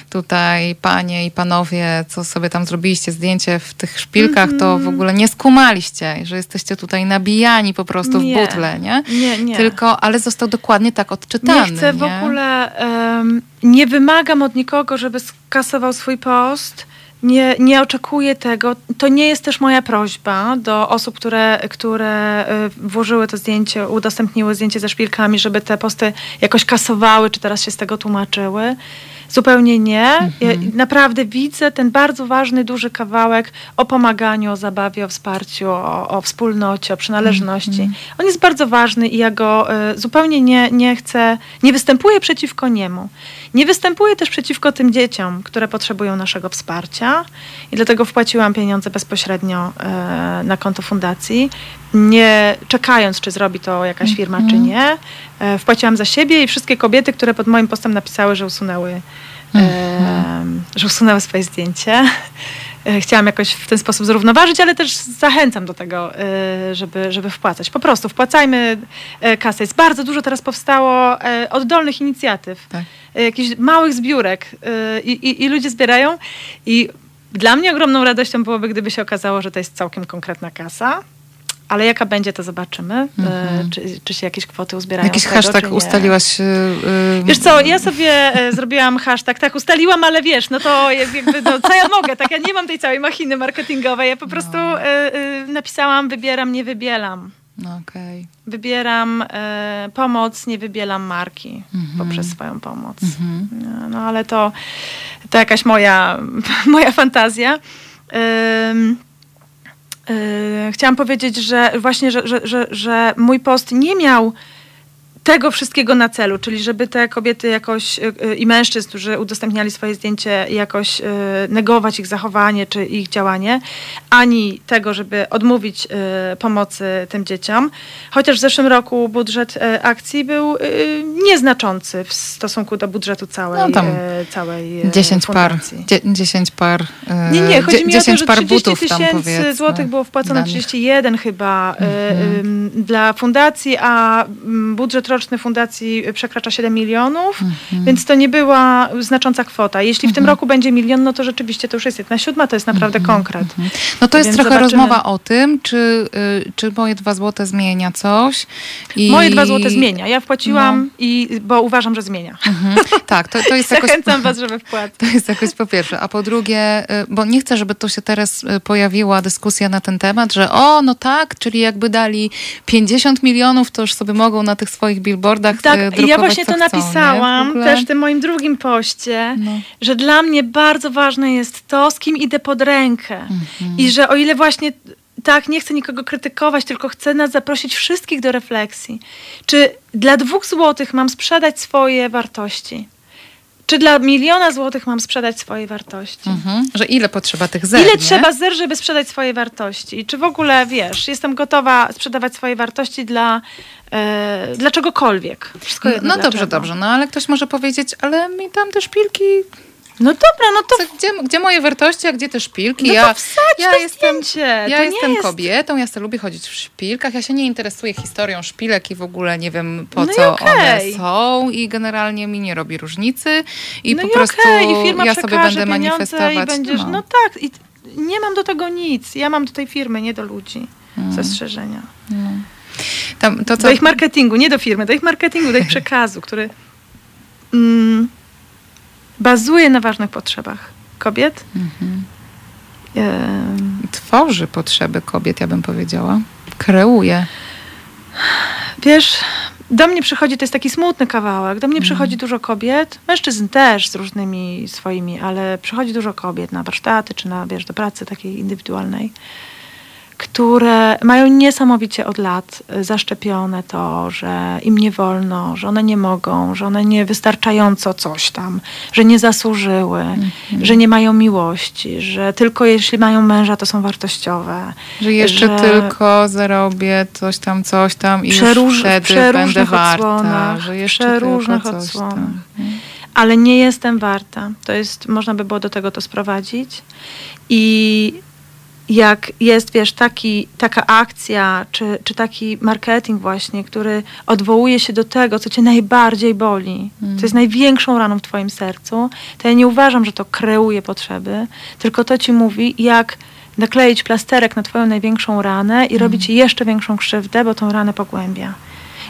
tutaj panie i panowie, co sobie tam zrobiliście zdjęcie w tych szpilkach, to Mhm. w ogóle nie skumaliście, że jesteście tutaj nabijani po prostu Nie. w butle, nie? Nie, nie. Tylko, ale został dokładnie tak odczytany. nie chcę w nie? ogóle, em, nie wymagam od nikogo, żeby skasował swój post. Nie, nie oczekuję tego. To nie jest też moja prośba do osób, które, które y, włożyły to zdjęcie, udostępniły zdjęcie ze szpilkami, żeby te posty jakoś kasowały, czy teraz się z tego tłumaczyły. Zupełnie nie. Ja naprawdę widzę ten bardzo ważny, duży kawałek o pomaganiu, o zabawie, o wsparciu, o, o wspólnocie, o przynależności. On jest bardzo ważny i ja go y, zupełnie nie, nie chcę, nie występuję przeciwko niemu. Nie występuję też przeciwko tym dzieciom, które potrzebują naszego wsparcia i dlatego wpłaciłam pieniądze bezpośrednio y, na konto fundacji, nie czekając, czy zrobi to jakaś firma, czy nie. E, Wpłaciłam za siebie i wszystkie kobiety, które pod moim postem napisały, że usunęły, e, że usunęły swoje zdjęcie. E, Chciałam jakoś w ten sposób zrównoważyć, ale też zachęcam do tego, żeby, żeby wpłacać. Po prostu wpłacajmy kasę. Jest bardzo dużo teraz powstało oddolnych inicjatyw, Tak. jakichś małych zbiórek i, i, i ludzie zbierają. I dla mnie ogromną radością byłoby, gdyby się okazało, że to jest całkiem konkretna kasa. Ale jaka będzie, to zobaczymy. E, Czy, czy się jakieś kwoty uzbierają. Jakiś tego, hashtag ustaliłaś. y, y, Wiesz co, ja sobie zrobiłam hashtag, tak ustaliłam, ale wiesz, no to jak- jakby, no co ja mogę, tak ja nie mam tej całej machiny marketingowej, ja po prostu e, e, napisałam wybieram, nie wybielam. No okej. Wybieram e, pomoc, nie wybielam marki Mhm. poprzez swoją pomoc. No, No ale to, to jakaś moja, moja fantazja. Ym, y, chciałam powiedzieć, że właśnie, że, że, że, że mój post nie miał tego wszystkiego na celu, czyli żeby te kobiety jakoś y, y, i mężczyzn, którzy udostępniali swoje zdjęcie, jakoś y, negować ich zachowanie czy ich działanie, ani tego, żeby odmówić pomocy tym dzieciom. Chociaż w zeszłym roku budżet akcji był nieznaczący w stosunku do budżetu całej, No tam całej y, 10 par, fundacji. dzie, 10 par. Nie, nie, chodzi mi o to, 10 że par 30 butów tam tysięcy złotych było wpłacone, dla nich. 31 chyba ym, dla fundacji, a mm, budżet roczny fundacji przekracza 7 milionów, więc to nie była znacząca kwota. Jeśli w tym roku będzie milion, no to rzeczywiście to już jest jedna siódma, to jest naprawdę konkret. No to jest Więc trochę zobaczymy. rozmowa o tym, czy, y, czy moje dwa złote zmienia coś. I... Moje dwa złote zmienia. Ja wpłaciłam, i, bo uważam, że zmienia. Mhm. Tak, to, to jest jakoś... Zachęcam was, żeby wpłacić. To jest jakoś po pierwsze. A po drugie, y, bo nie chcę, żeby tu się teraz y, pojawiła dyskusja na ten temat, że o, no tak, czyli jakby dali 50 milionów, to już sobie mogą na tych swoich billboardach Tak, y, ja właśnie to chcą? W napisałam też w tym moim drugim poście, No. że dla mnie bardzo ważne jest to, z kim idę pod rękę. Mhm. I że o ile właśnie tak, nie chcę nikogo krytykować, tylko chcę nas zaprosić wszystkich do refleksji. Czy dla dwóch złotych mam sprzedać swoje wartości? Czy dla miliona złotych mam sprzedać swoje wartości? Mhm. Że ile potrzeba tych zer, Ile nie? trzeba zer, żeby sprzedać swoje wartości? I Czy w ogóle, wiesz, jestem gotowa sprzedawać swoje wartości dla, e, dla czegokolwiek? Wszystko jedno No dobrze, dlaczego. dobrze. No ale ktoś może powiedzieć, ale mi tam te szpilki No dobra, no to, Co, gdzie, gdzie moje wartości, a gdzie te szpilki? no ja to wsadź to zdjęcie. ja to jestem jest... kobietą, ja sobie lubię chodzić w szpilkach, ja się nie interesuję historią szpilek i w ogóle nie wiem po No co okej. one są i generalnie mi nie robi różnicy i no po i prostu okej, i firma ja sobie będę manifestować. I będziesz, no. tak, i nie mam do tego nic. Ja mam do tej firmy, nie do ludzi. Mm. Zastrzeżenia. Tam, to, co, Do ich marketingu, nie do firmy, do ich marketingu, do ich przekazu, który mm, bazuje na ważnych potrzebach kobiet. Mhm. Tworzy potrzeby kobiet, ja bym powiedziała. Kreuje. Wiesz, do mnie przychodzi, to jest taki smutny kawałek, do mnie Mhm. przychodzi dużo kobiet, mężczyzn też z różnymi swoimi, ale przychodzi dużo kobiet na warsztaty czy na, wiesz, do pracy takiej indywidualnej, które mają niesamowicie od lat y, zaszczepione to, że im nie wolno, że one nie mogą, że one nie wystarczająco coś tam, że nie zasłużyły, Mhm. że nie mają miłości, że tylko jeśli mają męża, to są wartościowe. Że jeszcze Że- tylko zarobię coś tam, coś tam i już Przeróż- wtedy przeróżnych będę warta. Że jeszcze przeróżnych tylko coś odsłonach. tam. ale nie jestem warta. To jest, można by było do tego to sprowadzić. I jak jest, wiesz, taki, taka akcja, czy, czy taki marketing właśnie, który odwołuje się do tego, co cię najbardziej boli, Mm. co jest największą raną w twoim sercu, to ja nie uważam, że to kreuje potrzeby, tylko to ci mówi, jak nakleić plasterek na twoją największą ranę i robi ci jeszcze większą krzywdę, bo tą ranę pogłębia.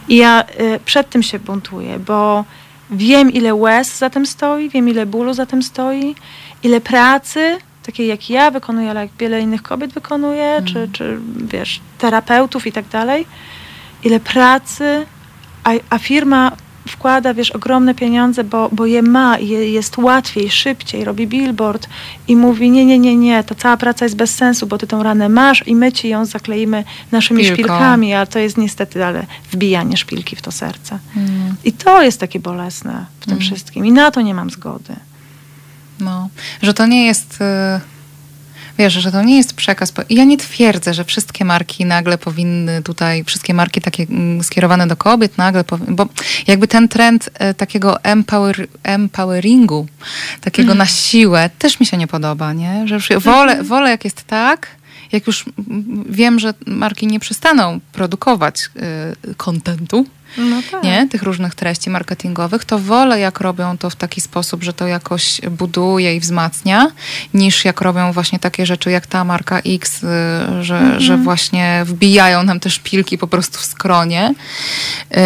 I ja y, przed tym się buntuję, bo wiem, ile łez za tym stoi, wiem, ile bólu za tym stoi, ile pracy, takiej jak ja wykonuję, ale jak wiele innych kobiet wykonuje, czy, czy wiesz, terapeutów i tak dalej, ile pracy, a, a firma wkłada, wiesz, ogromne pieniądze, bo, bo je ma i je, jest łatwiej, szybciej, robi billboard i mówi, nie, nie, nie, nie, ta cała praca jest bez sensu, bo ty tą ranę masz i my ci ją zakleimy naszymi szpilkami, a to jest niestety, ale wbijanie szpilki w to serce. Mm. I to jest takie bolesne w tym Mm. wszystkim i na to nie mam zgody. No, że to nie jest. y, Wiesz, że to nie jest przekaz. Ja nie twierdzę, że wszystkie marki nagle powinny tutaj, wszystkie marki takie mm, skierowane do kobiet nagle, bo jakby ten trend e, takiego empower, empoweringu, takiego Mhm. na siłę, też mi się nie podoba, nie? Że już wolę, wolę jak jest tak, jak już wiem, że marki nie przestaną produkować y, kontentu, No tak. nie, tych różnych treści marketingowych, to wolę jak robią to w taki sposób, że to jakoś buduje i wzmacnia, niż jak robią właśnie takie rzeczy jak ta marka X, y, że, Mhm. że właśnie wbijają nam te szpilki po prostu w skronie. Y,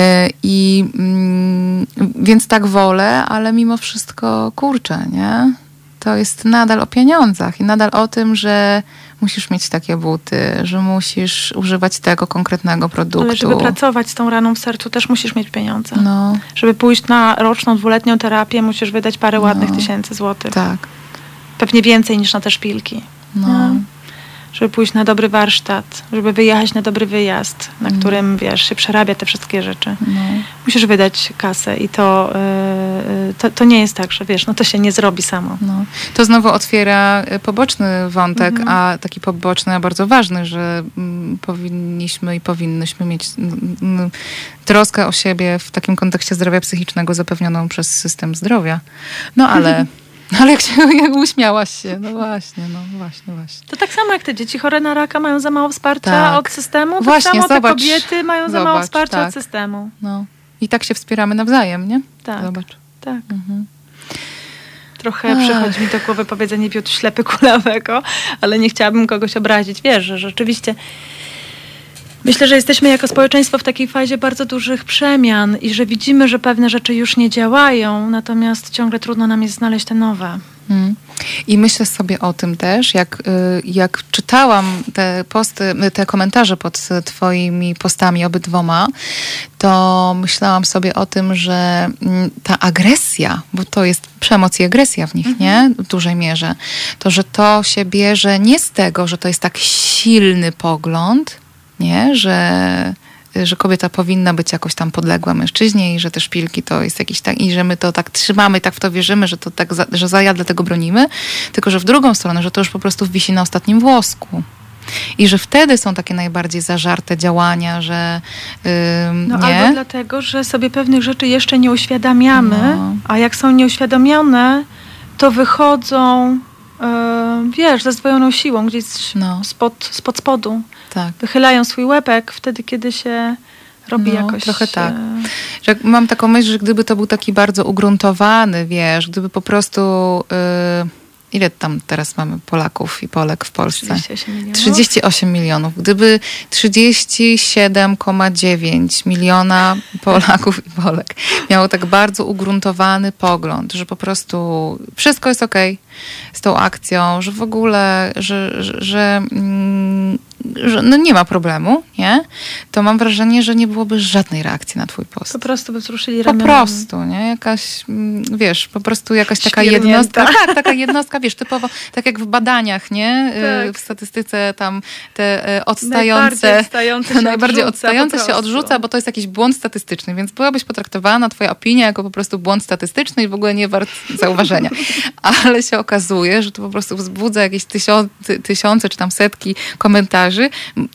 I mm, więc tak wolę, ale mimo wszystko kurczę, nie? To jest nadal o pieniądzach i nadal o tym, że musisz mieć takie buty, że musisz używać tego konkretnego produktu. Ale żeby pracować z tą raną w sercu, też musisz mieć pieniądze. No, Żeby pójść na roczną, dwuletnią terapię, musisz wydać parę ładnych tysięcy złotych. tak. Pewnie więcej niż na te szpilki. No. No. Żeby pójść na dobry warsztat, żeby wyjechać na dobry wyjazd, na Mm. którym, wiesz, się przerabia te wszystkie rzeczy. No. Musisz wydać kasę i to, yy, to, to nie jest tak, że wiesz, no to się nie zrobi samo. No. To znowu otwiera y, poboczny wątek, Mhm. a taki poboczny, a bardzo ważny, że mm, powinniśmy i powinnyśmy mieć mm, mm, troskę o siebie w takim kontekście zdrowia psychicznego zapewnioną przez system zdrowia. No ale, ale jak się jak uśmiałaś się, no właśnie, no właśnie, właśnie. To tak samo jak te dzieci chore na raka mają za mało wsparcia Tak. od systemu, tak Właśnie, samo te zobacz, kobiety mają za mało wsparcia tak. od systemu. No. I tak się wspieramy nawzajem, nie? Tak. Zobacz. Tak. Mhm. Trochę przychodzi mi do głowy powiedzenie Piotr ślepy kulawego, ale nie chciałabym kogoś obrazić. Wiesz, że rzeczywiście myślę, że jesteśmy jako społeczeństwo w takiej fazie bardzo dużych przemian i że widzimy, że pewne rzeczy już nie działają, natomiast ciągle trudno nam jest znaleźć te nowe. Mm. I myślę sobie o tym też, jak, y, jak czytałam te posty, te komentarze pod twoimi postami obydwoma, to myślałam sobie o tym, że mm, ta agresja, bo to jest przemoc i agresja w nich, nie? W dużej mierze. To, że to się bierze nie z tego, że to jest tak silny pogląd, nie? Że że kobieta powinna być jakoś tam podległa mężczyźnie i że te szpilki to jest jakiś tak, i że my to tak trzymamy, tak w to wierzymy, że to tak, za, że za dlatego bronimy, tylko że w drugą stronę, że to już po prostu wisi na ostatnim włosku. I że wtedy są takie najbardziej zażarte działania, że yy, No nie. albo dlatego, że sobie pewnych rzeczy jeszcze nie uświadamiamy, No. a jak są nieuświadomione, to wychodzą, wiesz, ze zdwojoną siłą gdzieś No. spod, spod spodu. Tak. Wychylają swój łebek wtedy, kiedy się robi No, jakoś... trochę tak. e, Że mam taką myśl, że gdyby to był taki bardzo ugruntowany, wiesz, gdyby po prostu. Yy, ile tam teraz mamy Polaków i Polek w Polsce? 38 milionów. 38 milionów. Gdyby 37,9 miliona Polaków i Polek miało tak bardzo ugruntowany pogląd, że po prostu wszystko jest okej z tą akcją, że w ogóle, że, że, że, mm, że no nie ma problemu, nie? To mam wrażenie, że nie byłoby żadnej reakcji na twój post. Po prostu by wzruszyli Po ramionami. prostu, nie? Jakaś, mm, wiesz, po prostu jakaś taka jednostka. Tak, taka jednostka, wiesz, typowo, tak jak w badaniach, nie? Y, Tak. W statystyce tam te y, Najbardziej odstające, odstające się najbardziej odrzuca odstające po się odrzuca, bo to jest jakiś błąd statystyczny, więc byłabyś potraktowana, twoja opinia, jako po prostu błąd statystyczny i w ogóle nie wart zauważenia. Ale się okazuje, że to po prostu wzbudza jakieś tysiące, tysiące czy tam setki komentarzy,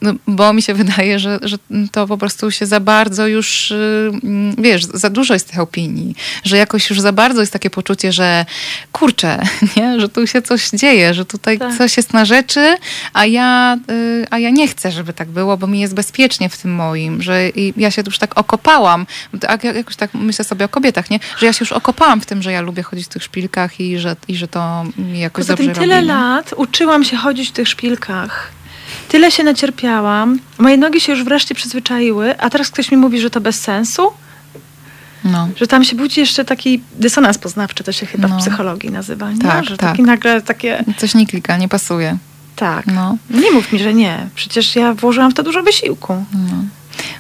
m, bo mi się wydaje, że, że to po prostu się za bardzo już, y, mm, wiesz, za dużo jest tych opinii, że jakoś już za bardzo jest takie poczucie, że kurczę, nie? że tu się coś dzieje, że tutaj Tak. coś jest na rzeczy, a ja, y, a ja nie chcę, żeby tak było, bo mi jest bezpiecznie w tym moim, że i ja się już tak okopałam, jak- jakoś tak myślę sobie o kobietach, nie? że ja się już okopałam w tym, że ja lubię chodzić w tych szpilkach i że, i że to mi jakoś Poza dobrze tym tyle robi. nie? lat uczyłam się chodzić w tych szpilkach. Tyle się nacierpiałam. Moje nogi się już wreszcie przyzwyczaiły, a teraz ktoś mi mówi, że to bez sensu. No. Że tam się budzi jeszcze taki dysonans poznawczy, to się chyba No. w psychologii nazywa, nie? Tak, że tak. taki nagle takie, Coś nie klika, nie pasuje. tak. No. Nie mów mi, że nie. Przecież ja włożyłam w to dużo wysiłku. No.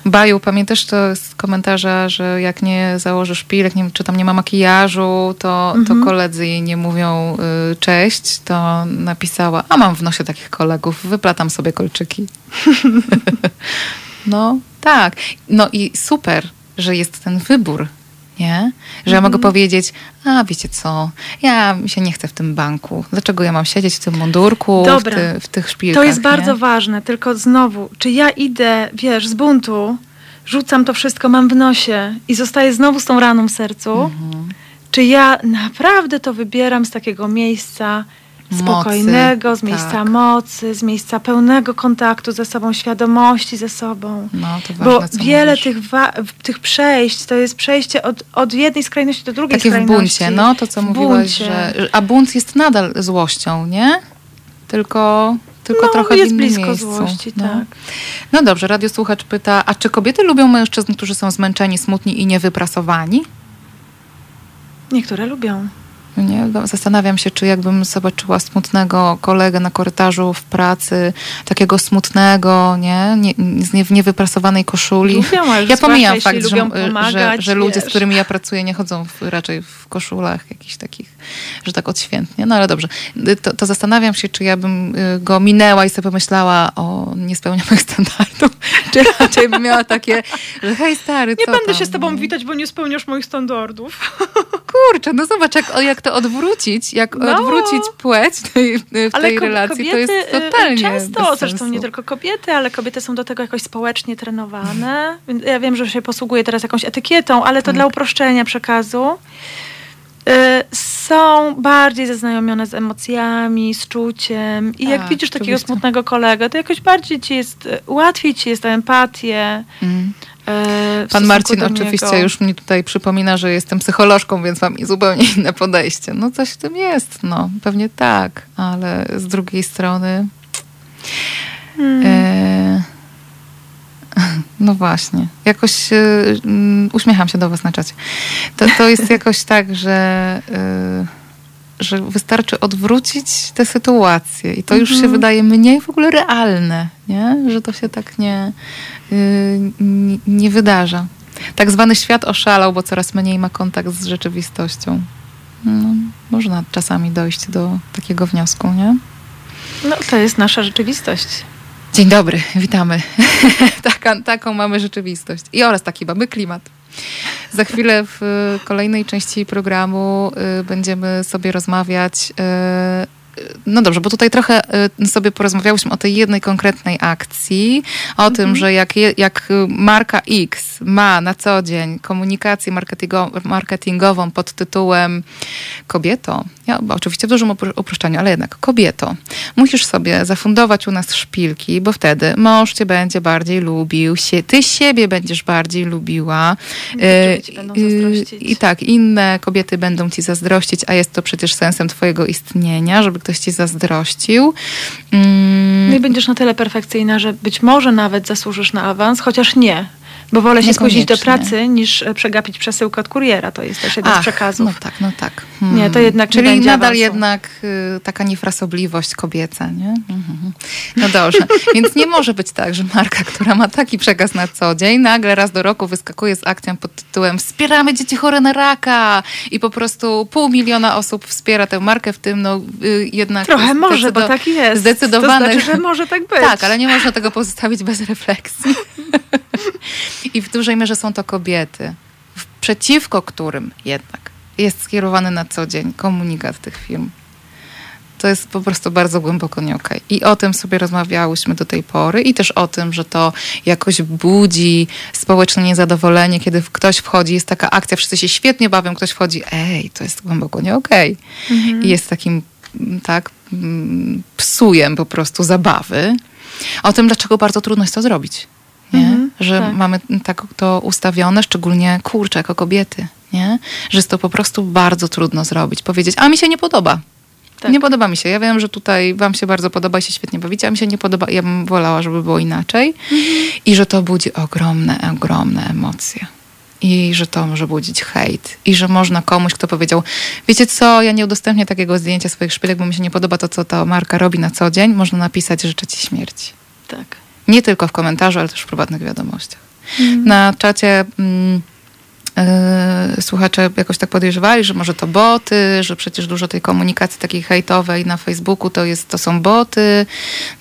Baju, pamiętasz to z komentarza, że jak nie założysz szpilek, nie, czy tam nie ma makijażu, to, Mhm. to koledzy jej nie mówią y, cześć, to napisała, a mam w nosie takich kolegów, wyplatam sobie kolczyki. no, tak. No i super, że jest ten wybór, nie? Że ja mogę Mhm. powiedzieć, a wiecie co, ja się nie chcę w tym banku. Dlaczego ja mam siedzieć w tym mundurku, w, Dobra. ty, w tych szpilkach? To jest bardzo nie? ważne, tylko znowu, czy ja idę, wiesz, z buntu, rzucam to wszystko, mam w nosie i zostaję znowu z tą raną w sercu, Mhm. czy ja naprawdę to wybieram z takiego miejsca Mocy, spokojnego, z miejsca tak. mocy, z miejsca pełnego kontaktu ze sobą, świadomości ze sobą. No, to ważne, Bo wiele mówisz. tych, w- tych przejść to jest przejście od, od jednej skrajności do drugiej Takie w skrajności. buncie, no to co W mówiłaś, buncie. że, a bunt jest nadal złością, nie? Tylko, tylko no, trochę jest w innym blisko miejscu. złości, no. tak. No dobrze, radiosłuchacz pyta, a czy kobiety lubią mężczyzn, którzy są zmęczeni, smutni i niewyprasowani? Niektóre lubią. Nie? Bo Zastanawiam się, czy jakbym zobaczyła smutnego kolegę na korytarzu w pracy, takiego smutnego, nie? nie, nie w niewyprasowanej koszuli. Lubią, Ja pomijam fakt, że, lubią że, pomagać, że ludzie, z którymi ja pracuję, nie chodzą w, raczej w koszulach jakichś takich, że tak odświętnie. No ale dobrze. To, to zastanawiam się, czy ja bym y, go minęła i sobie pomyślała, o, nie spełnia moich standardów, czy raczej bym miała takie, że hej stary, Nie będę tam, się z tobą witać, bo nie spełniasz moich standardów. Kurczę, no zobacz, jak, jak to odwrócić, jak No. odwrócić płeć w tej, w Ale tej relacji, kobiety to jest y, totalnie często, zresztą nie tylko kobiety, ale kobiety są do tego jakoś społecznie trenowane. Ja wiem, że się posługuję teraz jakąś etykietą, ale to Tak. dla uproszczenia przekazu. Y, Są bardziej zaznajomione z emocjami, z czuciem. I jak Tak, widzisz takiego oczywiście. smutnego kolegę, to jakoś bardziej ci jest, y, łatwiej ci jest o empatię. Mm. E, Pan Marcin oczywiście niego. już mi tutaj przypomina, że jestem psycholożką, więc mam zupełnie inne podejście. No coś w tym jest, no pewnie tak, ale z drugiej strony Hmm. e, no właśnie, jakoś e, uśmiecham się do was na czacie. To, to jest jakoś tak, że e, że wystarczy odwrócić tę sytuację i to już się Mhm. wydaje mniej w ogóle realne, nie? że to się tak nie, y, nie, nie wydarza. Tak zwany świat oszalał, bo coraz mniej ma kontakt z rzeczywistością. No, można czasami dojść do takiego wniosku, nie? No, to jest nasza rzeczywistość. Dzień dobry, witamy. Taka, taką mamy rzeczywistość. I oraz taki mamy klimat. Za chwilę w y, kolejnej części programu y, będziemy sobie rozmawiać. No dobrze, bo tutaj trochę y, sobie porozmawiałyśmy o tej jednej konkretnej akcji, o tym, że jak, je, jak y, marka X ma na co dzień komunikację marketingo- marketingową pod tytułem kobieto, ja oczywiście w dużym upro- uproszczeniu, ale jednak kobieto, musisz sobie zafundować u nas szpilki, bo wtedy mąż cię będzie bardziej lubił, się, ty siebie będziesz bardziej lubiła. Y, ci będą zazdrościć. I tak, inne kobiety będą ci zazdrościć, a jest to przecież sensem twojego istnienia, żeby ktoś ci zazdrościł. Mm, No i będziesz na tyle perfekcyjna, że być może nawet zasłużysz na awans, chociaż nie. Bo wolę się spóźnić do pracy, niż e, przegapić przesyłkę od kuriera. To jest też jeden z Ach, przekazów. No tak, no tak. Nie, to jednak Czyli nadal awansu. jednak y, taka niefrasobliwość kobieca, nie? Mhm. No dobrze. Więc nie może być tak, że marka, która ma taki przekaz na co dzień, nagle raz do roku wyskakuje z akcją pod tytułem Wspieramy dzieci chore na raka i po prostu pół miliona osób wspiera tę markę, w tym no y, jednak... Trochę może, bo tak jest. Zdecydowane. To znaczy, że może tak być. Tak, ale nie można tego pozostawić bez refleksji. I w dużej mierze są to kobiety, przeciwko którym jednak jest skierowany na co dzień komunikat tych firm. To jest po prostu bardzo głęboko nie okej. I o tym sobie rozmawiałyśmy do tej pory i też o tym, że to jakoś budzi społeczne niezadowolenie, kiedy ktoś wchodzi, jest taka akcja, wszyscy się świetnie bawią, ktoś wchodzi, ej, to jest głęboko nie okej. I jest takim, mm, tak, mm, psujem po prostu zabawy. O tym, dlaczego bardzo trudno jest to zrobić. Nie? Mhm, że tak. mamy tak to ustawione, szczególnie kurczę, jako kobiety, nie? że jest to po prostu bardzo trudno zrobić. Powiedzieć, a mi się nie podoba. Tak. Nie podoba mi się. Ja wiem, że tutaj wam się bardzo podoba i się świetnie bawicie, a mi się nie podoba. Ja bym wolała, żeby było inaczej. Mhm. I że to budzi ogromne, ogromne emocje. I że to może budzić hejt. I że można komuś, kto powiedział, wiecie co, ja nie udostępnię takiego zdjęcia swoich szpilek, bo mi się nie podoba to, co ta marka robi na co dzień, można napisać, życzę ci śmierci. Tak. Nie tylko w komentarzu, ale też w prywatnych wiadomościach. Mhm. Na czacie mm, yy, słuchacze jakoś tak podejrzewali, że może to boty, że przecież dużo tej komunikacji takiej hejtowej na Facebooku to, jest, to są boty,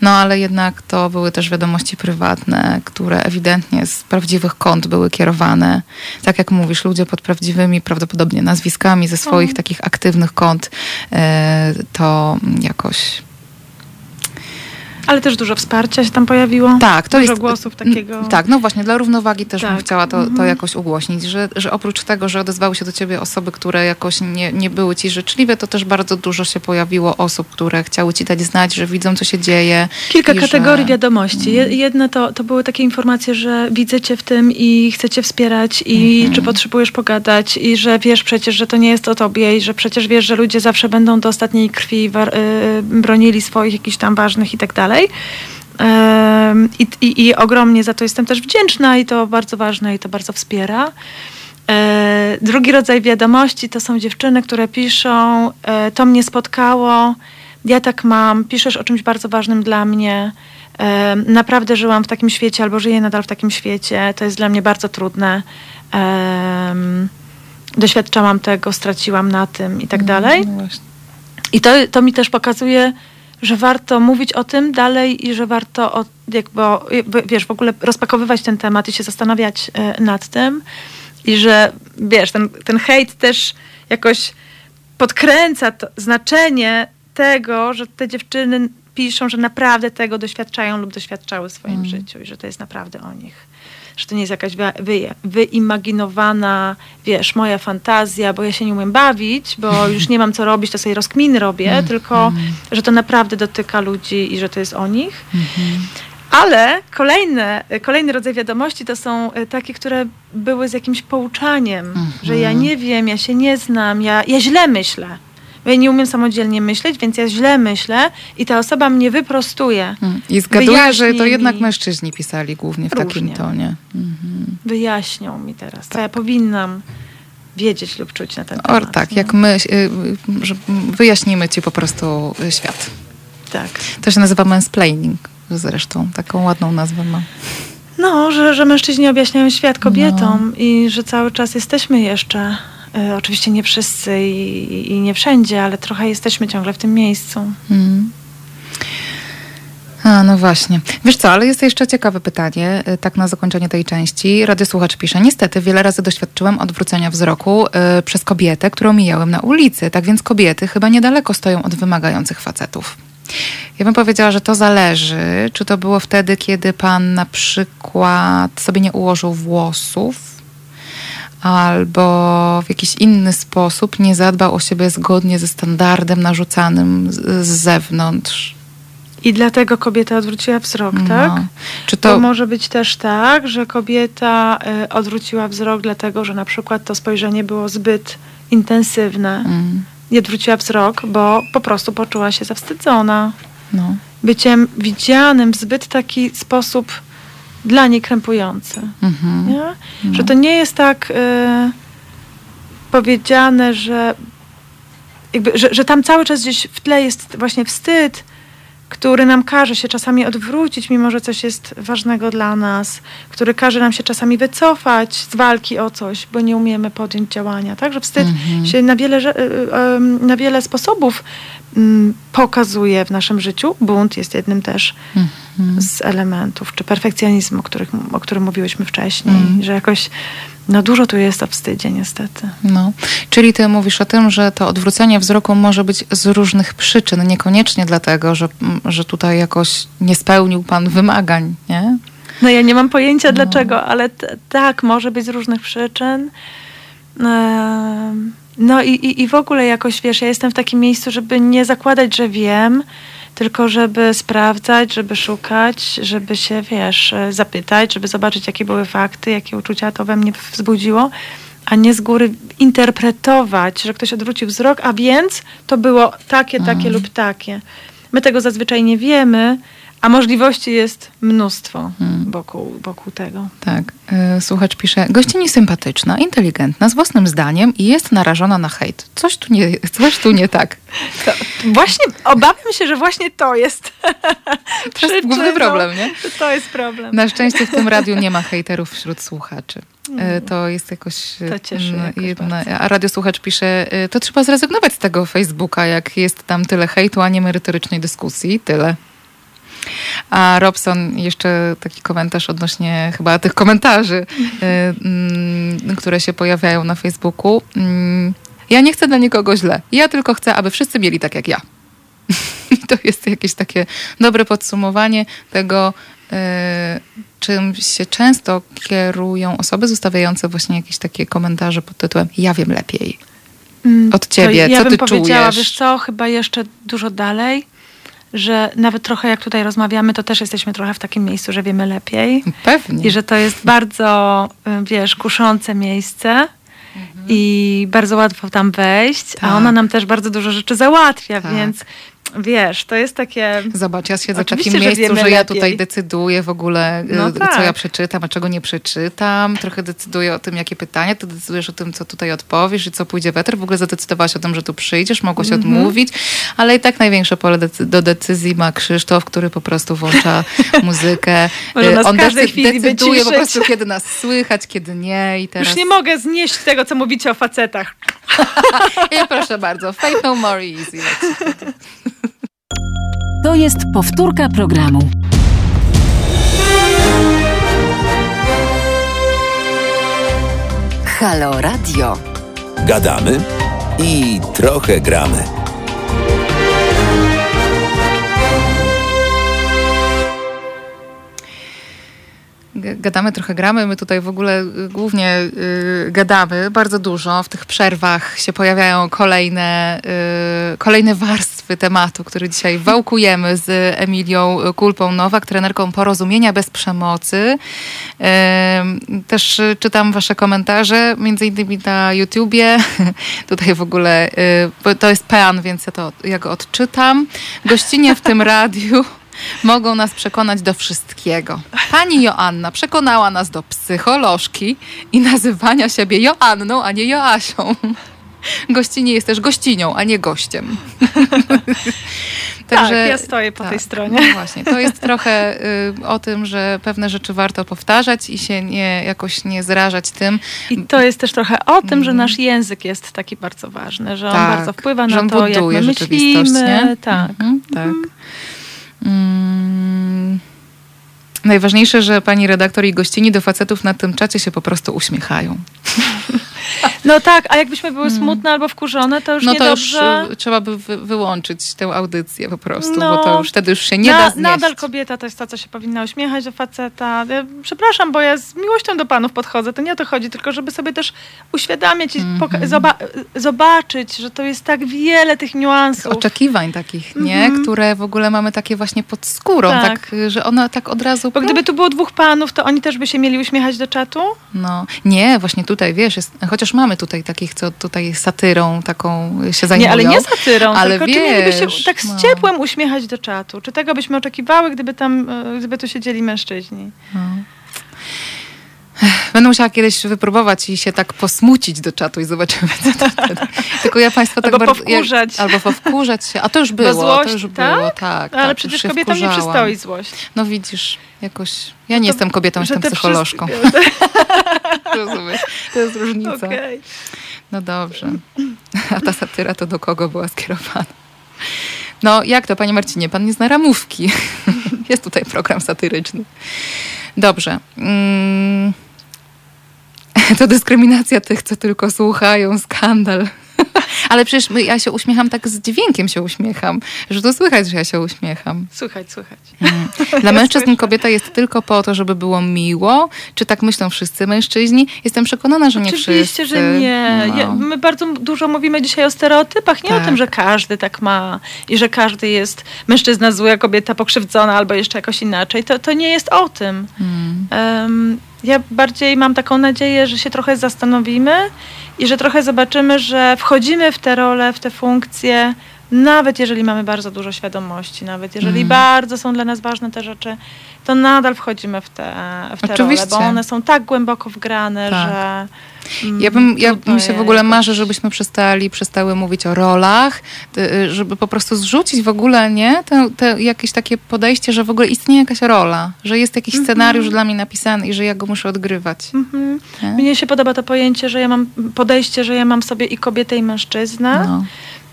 no ale jednak to były też wiadomości prywatne, które ewidentnie z prawdziwych kont były kierowane. Tak jak mówisz, ludzie pod prawdziwymi prawdopodobnie nazwiskami ze swoich Mhm. takich aktywnych kont yy, to jakoś Ale też dużo wsparcia się tam pojawiło. Tak, to dużo jest. głosów takiego. Tak, no właśnie, dla równowagi też bym Tak. chciała to, to Mhm. jakoś ugłośnić, że, że oprócz tego, że odezwały się do ciebie osoby, które jakoś nie, nie były ci życzliwe, to też bardzo dużo się pojawiło osób, które chciały ci dać znać, że widzą, co się dzieje. Kilka kategorii że... wiadomości. Je- Jedne to, to były takie informacje, że widzę cię w tym i chcę cię wspierać i Mhm. czy potrzebujesz pogadać i że wiesz przecież, że to nie jest o tobie i że przecież wiesz, że ludzie zawsze będą do ostatniej krwi war- y, bronili swoich jakichś tam ważnych i tak dalej. Em, I, i, I ogromnie za to jestem też wdzięczna i to bardzo ważne i to bardzo wspiera. E, drugi rodzaj wiadomości to są dziewczyny, które piszą: e, To mnie spotkało, ja tak mam, piszesz o czymś bardzo ważnym dla mnie. Naprawdę żyłam w takim świecie, albo żyję nadal w takim świecie. To jest dla mnie bardzo trudne. Doświadczałam tego, straciłam na tym i tak dalej. No. I to, to mi też pokazuje, że warto mówić o tym dalej i że warto, o, jakby, wiesz, w ogóle rozpakowywać ten temat i się zastanawiać e, nad tym. I że, wiesz, ten, ten hejt też jakoś podkręca znaczenie tego, że te dziewczyny piszą, że naprawdę tego doświadczają lub doświadczały w swoim Mm. życiu i że to jest naprawdę o nich. Że to nie jest jakaś wy, wy, wyimaginowana, wiesz, moja fantazja, bo ja się nie umiem bawić, bo już nie mam co robić, to sobie rozkminy robię, tylko że to naprawdę dotyka ludzi i że to jest o nich. Ale kolejne, kolejny rodzaj wiadomości to są e, takie, które były z jakimś pouczaniem, Mhm. że ja nie wiem, ja się nie znam, ja, ja źle myślę. Ja nie umiem samodzielnie myśleć, więc ja źle myślę i ta osoba mnie wyprostuje, Mm. I zgaduję, że to jednak mi. mężczyźni pisali głównie w takim Różnie. tonie. Mhm. wyjaśnią mi teraz, co ja powinnam wiedzieć lub czuć na ten temat. tak, nie? jak my y, y, że wyjaśnimy ci po prostu y, świat. Tak. To się nazywa mansplaining zresztą. Taką ładną nazwę ma. No, że, że mężczyźni objaśniają świat kobietom No. i że cały czas jesteśmy jeszcze, oczywiście nie wszyscy i, i nie wszędzie, ale trochę jesteśmy ciągle w tym miejscu. Mm. A, no właśnie. Wiesz co, ale jest jeszcze ciekawe pytanie, y, tak na zakończenie tej części. Radiosłuchacz pisze, niestety wiele razy doświadczyłem odwrócenia wzroku y, przez kobietę, którą mijałem na ulicy. Tak więc kobiety chyba niedaleko stoją od wymagających facetów. Ja bym powiedziała, że to zależy, czy to było wtedy, kiedy pan na przykład sobie nie ułożył włosów, albo w jakiś inny sposób nie zadbał o siebie zgodnie ze standardem narzucanym z, z zewnątrz. I dlatego kobieta odwróciła wzrok, tak? No. Czy To to. może być też tak, że kobieta e, odwróciła wzrok dlatego, że na przykład to spojrzenie było zbyt intensywne. Mm, I odwróciła wzrok, bo po prostu poczuła się zawstydzona. no. Byciem widzianym w zbyt taki sposób dla niej krępujący. Mhm. Nie? Że to nie jest tak e, powiedziane, że, jakby, że, że tam cały czas gdzieś w tle jest właśnie wstyd, który nam każe się czasami odwrócić, mimo że coś jest ważnego dla nas, który każe nam się czasami wycofać z walki o coś, bo nie umiemy podjąć działania. Także wstyd Mhm. się na wiele, y, y, em, na wiele sposobów pokazuje w naszym życiu. Bunt jest jednym też Mhm. z elementów, czy perfekcjonizm, o, których, o którym mówiłyśmy wcześniej, Mhm. że jakoś no dużo tu jest o wstydzie niestety. No. Czyli ty mówisz o tym, że to odwrócenie wzroku może być z różnych przyczyn, niekoniecznie dlatego, że, mm, że tutaj jakoś nie spełnił pan wymagań, nie? No ja nie mam pojęcia dlaczego, ale t- tak, może być z różnych przyczyn. Em, No i, i, i w ogóle jakoś, wiesz, ja jestem w takim miejscu, żeby nie zakładać, że wiem, tylko żeby sprawdzać, żeby szukać, żeby się, wiesz, e, zapytać, żeby zobaczyć, jakie były fakty, jakie uczucia to we mnie wzbudziło, a nie z góry interpretować, że ktoś odwrócił wzrok, a więc to było takie, takie lub takie. My tego zazwyczaj nie wiemy, a możliwości jest mnóstwo wokół, wokół tego. Tak. Y, Słuchacz pisze, gościni sympatyczna, inteligentna, z własnym zdaniem i jest narażona na hejt. Coś tu nie, coś tu nie tak. To właśnie obawiam się, że właśnie to jest. To jest główny przyczyną. problem, nie? To jest problem. Na szczęście w tym radiu nie ma hejterów wśród słuchaczy. E, To jest jakoś. e, To cieszy mm, jakoś jedna- bardzo. A radiosłuchacz pisze, e, to trzeba zrezygnować z tego Facebooka, jak jest tam tyle hejtu, a nie merytorycznej dyskusji. Tyle. A Robson jeszcze taki komentarz odnośnie chyba tych komentarzy, e, mm, które się pojawiają na Facebooku. Mm, Ja nie chcę dla nikogo źle. Ja tylko chcę, aby wszyscy mieli tak jak ja. I to jest jakieś takie dobre podsumowanie tego, e, czym się często kierują osoby zostawiające właśnie jakieś takie komentarze pod tytułem Ja wiem lepiej. Mm, od ciebie, Ja co bym ty powiedziała, czujesz? wiesz co, chyba jeszcze dużo dalej, że nawet trochę jak tutaj rozmawiamy, to też jesteśmy trochę w takim miejscu, że wiemy lepiej. Pewnie. I że to jest bardzo, y, wiesz, kuszące miejsce i bardzo łatwo tam wejść, Mhm. Tak. a ona nam też bardzo dużo rzeczy załatwia, Tak. więc wiesz, to jest takie... Zobacz, ja siedzę Oczywiście, w takim że miejscu, wiemy że ja lepiej. tutaj decyduję w ogóle, e, No co tak. ja przeczytam, a czego nie przeczytam. Trochę decyduję o tym, jakie pytania, ty decydujesz o tym, co tutaj odpowiesz i co pójdzie w eter. W ogóle zadecydowałaś o tym, że tu przyjdziesz, mogłaś Mhm. odmówić, ale i tak największe pole decy- do decyzji ma Krzysztof, który po prostu włącza muzykę. W On każdej decy- chwili decyduje po prostu, kiedy nas słychać, kiedy nie i teraz... Już nie mogę znieść tego, co mówicie o facetach. I proszę bardzo, Fate No More Easy. To jest powtórka programu. Halo Radio. Gadamy i trochę gramy. Gadamy, trochę gramy. My tutaj w ogóle y, głównie y, gadamy bardzo dużo. W tych przerwach się pojawiają kolejne, y, kolejne warstwy tematu, który dzisiaj wałkujemy z Emilią Kulpą Nowak, trenerką porozumienia bez przemocy. Y, też czytam wasze komentarze, między innymi na YouTubie. tutaj w ogóle y, to jest pean, więc ja to ja go odczytam. Gościnie w tym radiu mogą nas przekonać do wszystkiego. Pani Joanna przekonała nas do psycholożki i nazywania siebie Joanną, a nie Joasią. Gościnie jest też gościnią, a nie gościem. tak, ja stoję po tak, tej stronie. No właśnie, to jest trochę y, o tym, że pewne rzeczy warto powtarzać i się nie, jakoś nie zrażać tym. I to jest też trochę o tym, że mm. nasz język jest taki bardzo ważny, że on tak, bardzo wpływa na to, jak my myślimy. Nie? Tak, mhm, tak. Mhm. Mm. Najważniejsze, że pani redaktor i gościni do facetów na tym czacie się po prostu uśmiechają. No tak, a jakbyśmy były hmm. smutne albo wkurzone, to już no to niedobrze. już y, trzeba by wy wyłączyć tę audycję po prostu, no, bo to już wtedy już się nie na, da znieść. Nadal kobieta to jest ta, co się powinna uśmiechać do faceta. Przepraszam, bo ja z miłością do panów podchodzę, to nie o to chodzi, tylko żeby sobie też uświadamiać i mm -hmm. zoba zobaczyć, że to jest tak wiele tych niuansów. Oczekiwań takich, nie? Mm -hmm. Które w ogóle mamy takie właśnie pod skórą, tak. tak, że ona tak od razu... Bo gdyby tu było dwóch panów, to oni też by się mieli uśmiechać do czatu? No, nie, właśnie tutaj, wiesz, jest, chociaż mamy tutaj takich, co tutaj satyrą taką się zajmują. Nie, ale nie satyrą, ale tylko wiesz, czy mieliby się tak z no. ciepłem uśmiechać do czatu? Czy tego byśmy oczekiwały, gdyby tam, e, gdyby tu siedzieli mężczyźni? No. Będę musiała kiedyś wypróbować i się tak posmucić do czatu i zobaczymy, co to wtedy. Tylko ja Państwa tak albo bardzo... Powkurzać. albo powkurzać się. A to już było, złość, to już tak? było, tak. Ale tak, przecież kobietom nie przystoi złość. No widzisz, jakoś... Ja nie to, jestem kobietą, jestem psycholożką. Rozumiesz? To jest różnica. Okay. No dobrze. A ta satyra to do kogo była skierowana? No jak to, panie Marcinie? Pan nie zna ramówki. Jest tutaj program satyryczny. Dobrze. Mm. To dyskryminacja tych, co tylko słuchają, skandal. Ale przecież ja się uśmiecham tak z dźwiękiem się uśmiecham, że to słychać, że ja się uśmiecham. Słychać, słychać. Mm. Dla mężczyzn kobieta jest tylko po to, żeby było miło. Czy tak myślą wszyscy mężczyźni? Jestem przekonana, że nie Oczywiście, wszyscy. Oczywiście, że nie. No. Ja, my bardzo dużo mówimy dzisiaj o stereotypach, nie tak. o tym, że każdy tak ma i że każdy jest mężczyzna zły, a kobieta pokrzywdzona albo jeszcze jakoś inaczej. To, to nie jest o tym. Um, ja bardziej mam taką nadzieję, że się trochę zastanowimy i że trochę zobaczymy, że wchodzimy w te role, w te funkcje, nawet jeżeli mamy bardzo dużo świadomości, nawet jeżeli mm. bardzo są dla nas ważne te rzeczy, to nadal wchodzimy w te, w te Oczywiście. role, bo one są tak głęboko wgrane, tak. że Mm, ja bym, ja bym się w ogóle marzę, żebyśmy przestali, przestały mówić o rolach, y, żeby po prostu zrzucić w ogóle, nie? To, to jakieś takie podejście, że w ogóle istnieje jakaś rola, że jest jakiś mm -hmm. scenariusz dla mnie napisany i że ja go muszę odgrywać. Mm -hmm. Mnie się podoba to pojęcie, że ja mam podejście, że ja mam sobie i kobietę, i mężczyznę. No.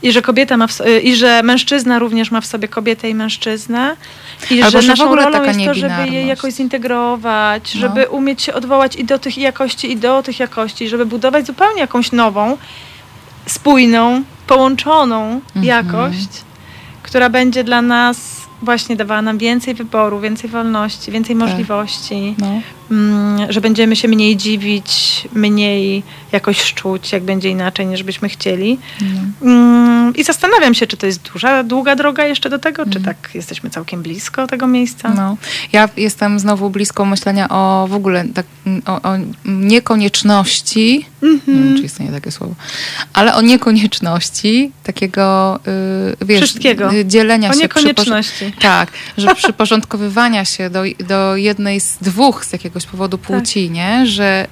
I że kobieta ma i że mężczyzna również ma w sobie kobietę i mężczyznę. I Albo, że, że naszą w ogóle rolą taka jest to, żeby je jakoś zintegrować, no. żeby umieć się odwołać i do tych jakości, i do tych jakości, żeby budować zupełnie jakąś nową, spójną, połączoną mhm. jakość, która będzie dla nas właśnie dawała nam więcej wyboru, więcej wolności, więcej tak. możliwości, no. Mm, że będziemy się mniej dziwić, mniej jakoś szczuć, jak będzie inaczej, niż byśmy chcieli. No. Mm, I zastanawiam się, czy to jest duża, długa droga jeszcze do tego, czy mm. tak jesteśmy całkiem blisko tego miejsca. No. Ja jestem znowu blisko myślenia o w ogóle tak, o, o niekonieczności, mm -hmm. nie wiem, czy istnieje takie słowo, ale o niekonieczności takiego, yy, wiesz, Wszystkiego. dzielenia o się. niekonieczności. Tak, że przyporządkowywania się do, do jednej z dwóch z jakiegoś powodu tak. płci, tak. nie? Że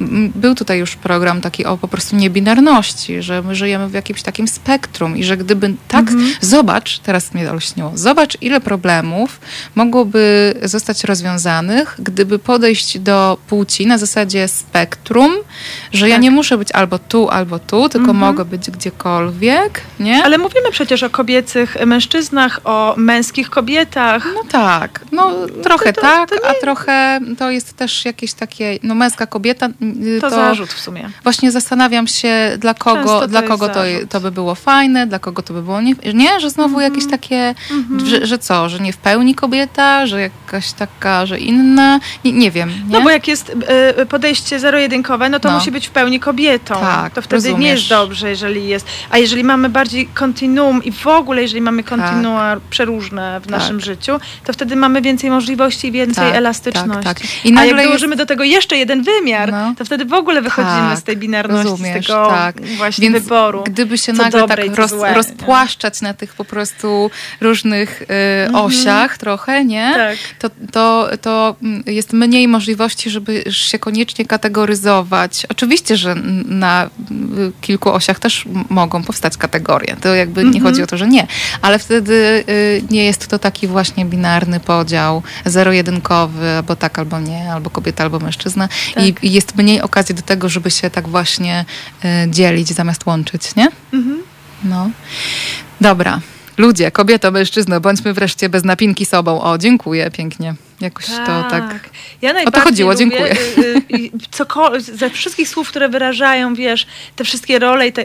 y, był tutaj już program taki o po prostu niebinarności, że my żyjemy w jakimś takim spektrum i że gdyby tak, mhm. zobacz, teraz mnie olśniło, zobacz ile problemów mogłoby zostać rozwiązanych, gdyby podejść do płci na zasadzie spektrum, że tak. ja nie muszę być albo tu, albo tu, tylko mhm. mogę być gdziekolwiek, nie? Ale mówimy przecież o kobiecych mężczyznach, o męskich kobietach. No tak, no trochę to, tak, to nie... a trochę to jest też jakieś takie, no męska kobieta. Y, to, to zarzut w sumie. Właśnie zastanawiam się, dla kogo, dla kogo to, to by było fajne, dla kogo to by było nie, nie? że znowu mm -hmm. jakieś takie, mm -hmm. że, że co, że nie w pełni kobieta, że jak jakaś taka, że inna? Nie, nie wiem. Nie? No bo jak jest e, podejście zero-jedynkowe, no to No. musi być w pełni kobietą. Tak, to wtedy nie rozumiesz. jest dobrze, jeżeli jest. A jeżeli mamy bardziej kontinuum i w ogóle, jeżeli mamy kontinua przeróżne w naszym życiu, to wtedy mamy więcej możliwości i więcej Tak, elastyczności. tak, tak. I A nagle jak jest- dołożymy do tego jeszcze jeden wymiar, No. to wtedy w ogóle wychodzimy Tak, z tej binarności, rozumiesz, z tego tak. właśnie Więc wyboru. Gdyby się nagle dobre tak i co roz, złe, nie? rozpłaszczać na tych po prostu różnych y, osiach trochę, nie? Tak. To, to, to jest mniej możliwości, żeby się koniecznie kategoryzować. Oczywiście, że na y, kilku osiach też mogą powstać kategorie. To jakby nie chodzi o to, że nie. Ale wtedy y, nie jest to taki właśnie binarny podział, zero-jedynkowy, albo tak, albo nie, albo kobieta, albo mężczyzna. I, I jest mniej okazji do tego, żeby się tak właśnie y, dzielić zamiast łączyć, nie? No. Dobra. Ludzie, kobieto, mężczyzno, bądźmy wreszcie bez napinki sobą. O, dziękuję pięknie. Jakoś to tak. Ja najbardziej chodziło, lubię, dziękuję. y, y, cokol- ze wszystkich słów, które wyrażają, wiesz, te wszystkie role i te,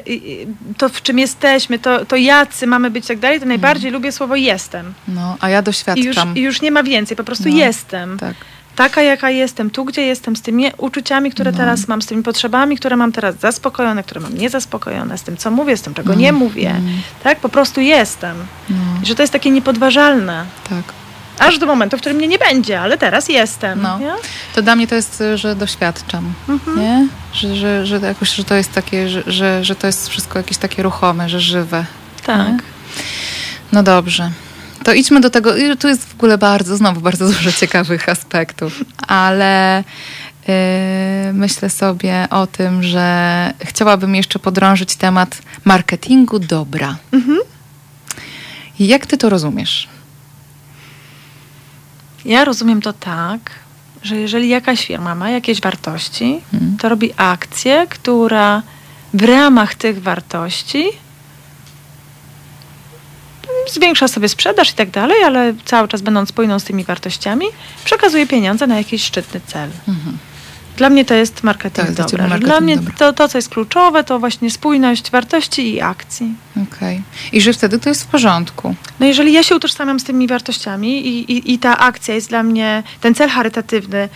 to, w czym jesteśmy, to, to jacy mamy być i tak dalej, to najbardziej lubię słowo jestem. No, a ja I już, doświadczam. I już nie ma więcej, po prostu No, jestem. Tak. Taka, jaka jestem, tu, gdzie jestem, z tymi uczuciami, które No. teraz mam, z tymi potrzebami, które mam teraz zaspokojone, które mam niezaspokojone, z tym, co mówię, z tym, czego nie mówię. Tak? Po prostu jestem. No, I że to jest takie niepodważalne. tak. Aż do momentu, w którym mnie nie będzie, ale teraz jestem. No. nie? To dla mnie to jest, że doświadczam, Mhm. nie? Że, że, że, jakoś, że to jest takie, że, że, że to jest wszystko jakieś takie ruchome, że żywe. Tak. Nie? No dobrze. To idźmy do tego. Tu jest w ogóle bardzo, znowu bardzo dużo ciekawych aspektów, ale yy, myślę sobie o tym, że chciałabym jeszcze podrążyć temat marketingu dobra. I Jak ty to rozumiesz? Ja rozumiem to tak, że jeżeli jakaś firma ma jakieś wartości, Mhm. to robi akcję, która w ramach tych wartości zwiększa sobie sprzedaż i tak dalej, ale cały czas będąc spójną z tymi wartościami, przekazuje pieniądze na jakiś szczytny cel. Dla mnie to jest marketing To jest dobra. że marketing Dla mnie dobra. to, to, co jest kluczowe, to właśnie spójność wartości i akcji. Okej. I że wtedy to jest w porządku. No jeżeli ja się utożsamiam z tymi wartościami i, i, i ta akcja jest dla mnie, ten cel charytatywny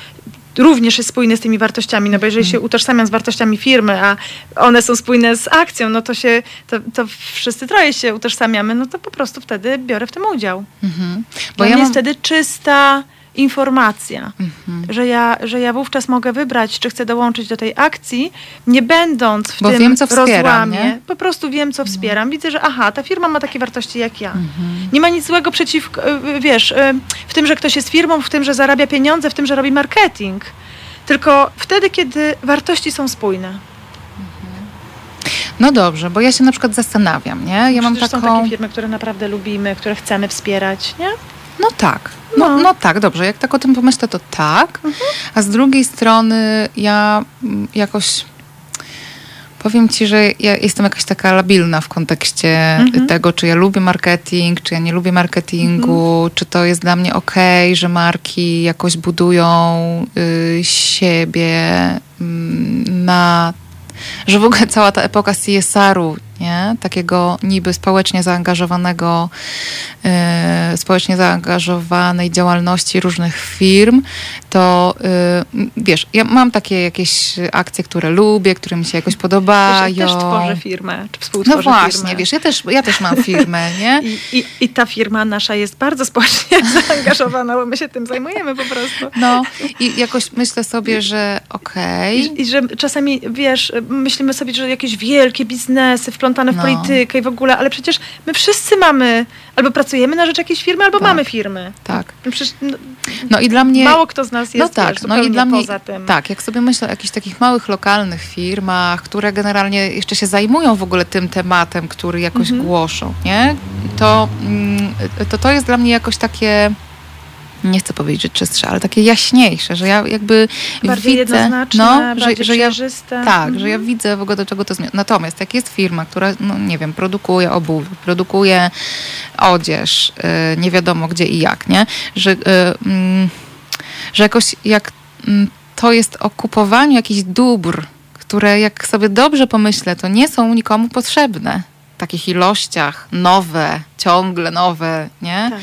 również jest spójny z tymi wartościami, no bo jeżeli się utożsamiam z wartościami firmy, a one są spójne z akcją, no to się, to, to wszyscy troje się utożsamiamy, no to po prostu wtedy biorę w tym udział. Mhm. Bo ja jest mam... wtedy czysta informacja, Mhm. że, ja, że ja wówczas mogę wybrać, czy chcę dołączyć do tej akcji, nie będąc w Bo tym wiem, co wspieram, rozłamie. nie? Po prostu wiem, co wspieram. Widzę, że aha, ta firma ma takie wartości jak ja. Mhm. Nie ma nic złego przeciw, y, wiesz, y, w tym, że ktoś jest firmą, w tym, że zarabia pieniądze, w tym, że robi marketing. Tylko wtedy, kiedy wartości są spójne. No dobrze, bo ja się na przykład zastanawiam, nie? Ja mam taką... są takie firmy, które naprawdę lubimy, które chcemy wspierać, nie? No tak. No, No. no tak, dobrze. Jak tak o tym pomyślę, to tak. A z drugiej strony ja mm, jakoś powiem ci, że ja jestem jakaś taka labilna w kontekście tego, czy ja lubię marketing, czy ja nie lubię marketingu, czy to jest dla mnie okej, że marki jakoś budują y, siebie mm, na że w ogóle cała ta epoka CSR-u, nie? takiego niby społecznie zaangażowanego, e, społecznie zaangażowanej działalności różnych firm, to m, wiesz, ja mam takie jakieś akcje, które lubię, które mi się jakoś podobają. Wiesz, ja też tworzę firmę, czy no współtworzę właśnie, firmę. wiesz, ja też, ja też mam firmę, nie? I, i, I ta firma nasza jest bardzo społecznie zaangażowana, bo my się tym zajmujemy po prostu. No i jakoś myślę sobie, że okej. I, I że czasami, wiesz, myślimy sobie, że jakieś wielkie biznesy wplątane w No. politykę i w ogóle, ale przecież my wszyscy mamy, albo pracujemy na rzecz jakiejś firmy, albo Tak. mamy firmy. Tak. No Przecież no, No i dla mnie... mało kto z nas jest no tak, wiesz, no i dla mnie, poza tym. tak, jak sobie myślę o jakichś takich małych, lokalnych firmach, które generalnie jeszcze się zajmują w ogóle tym tematem, który jakoś Mhm. głoszą, nie? To, mm, to to jest dla mnie jakoś takie, nie chcę powiedzieć, że czystsze, ale takie jaśniejsze, że ja jakby Bardziej widzę, no, że, że ja tak, Mhm. że ja widzę w ogóle do czego to zmierza. Natomiast jak jest firma, która, no nie wiem, produkuje obuwie, produkuje odzież, y, nie wiadomo gdzie i jak, nie? Że, y, mm, że jakoś jak mm, to jest o kupowaniu jakichś dóbr, które jak sobie dobrze pomyślę, to nie są nikomu potrzebne. Takich ilościach, nowe, ciągle nowe, nie? Tak.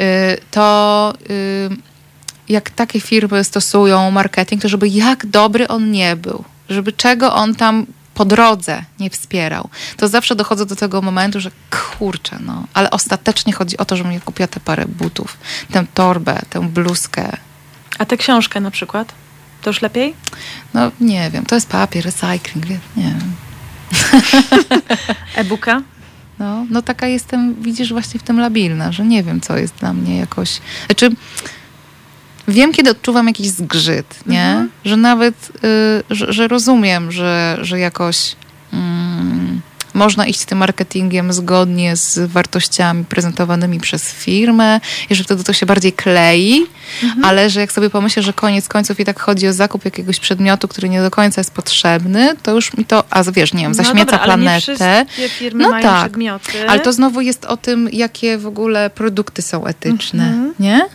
Y, to, y, jak takie firmy stosują marketing, to żeby jak dobry on nie był, żeby czego on tam po drodze nie wspierał, to zawsze dochodzę do tego momentu, że kurczę, no, ale ostatecznie chodzi o to, żebym kupiła te parę butów, tę torbę, tę bluzkę. A tę książkę na przykład? To już lepiej? No nie wiem, to jest papier, recycling, nie wiem. E-booka? No, no taka jestem, widzisz, właśnie w tym labilna, że nie wiem, co jest dla mnie jakoś... Znaczy, wiem, kiedy odczuwam jakiś zgrzyt, nie? Mhm. Że nawet, y, że, że rozumiem, że, że jakoś mm, można iść tym marketingiem zgodnie z wartościami prezentowanymi przez firmę i że wtedy to się bardziej klei, Mhm. ale że jak sobie pomyślę, że koniec końców i tak chodzi o zakup jakiegoś przedmiotu, który nie do końca jest potrzebny, to już mi to, a wiesz, nie wiem, zaśmieca no dobra, ale nie planetę. No tak, przedmioty. Ale to znowu jest o tym, jakie w ogóle produkty są etyczne, Mhm. nie?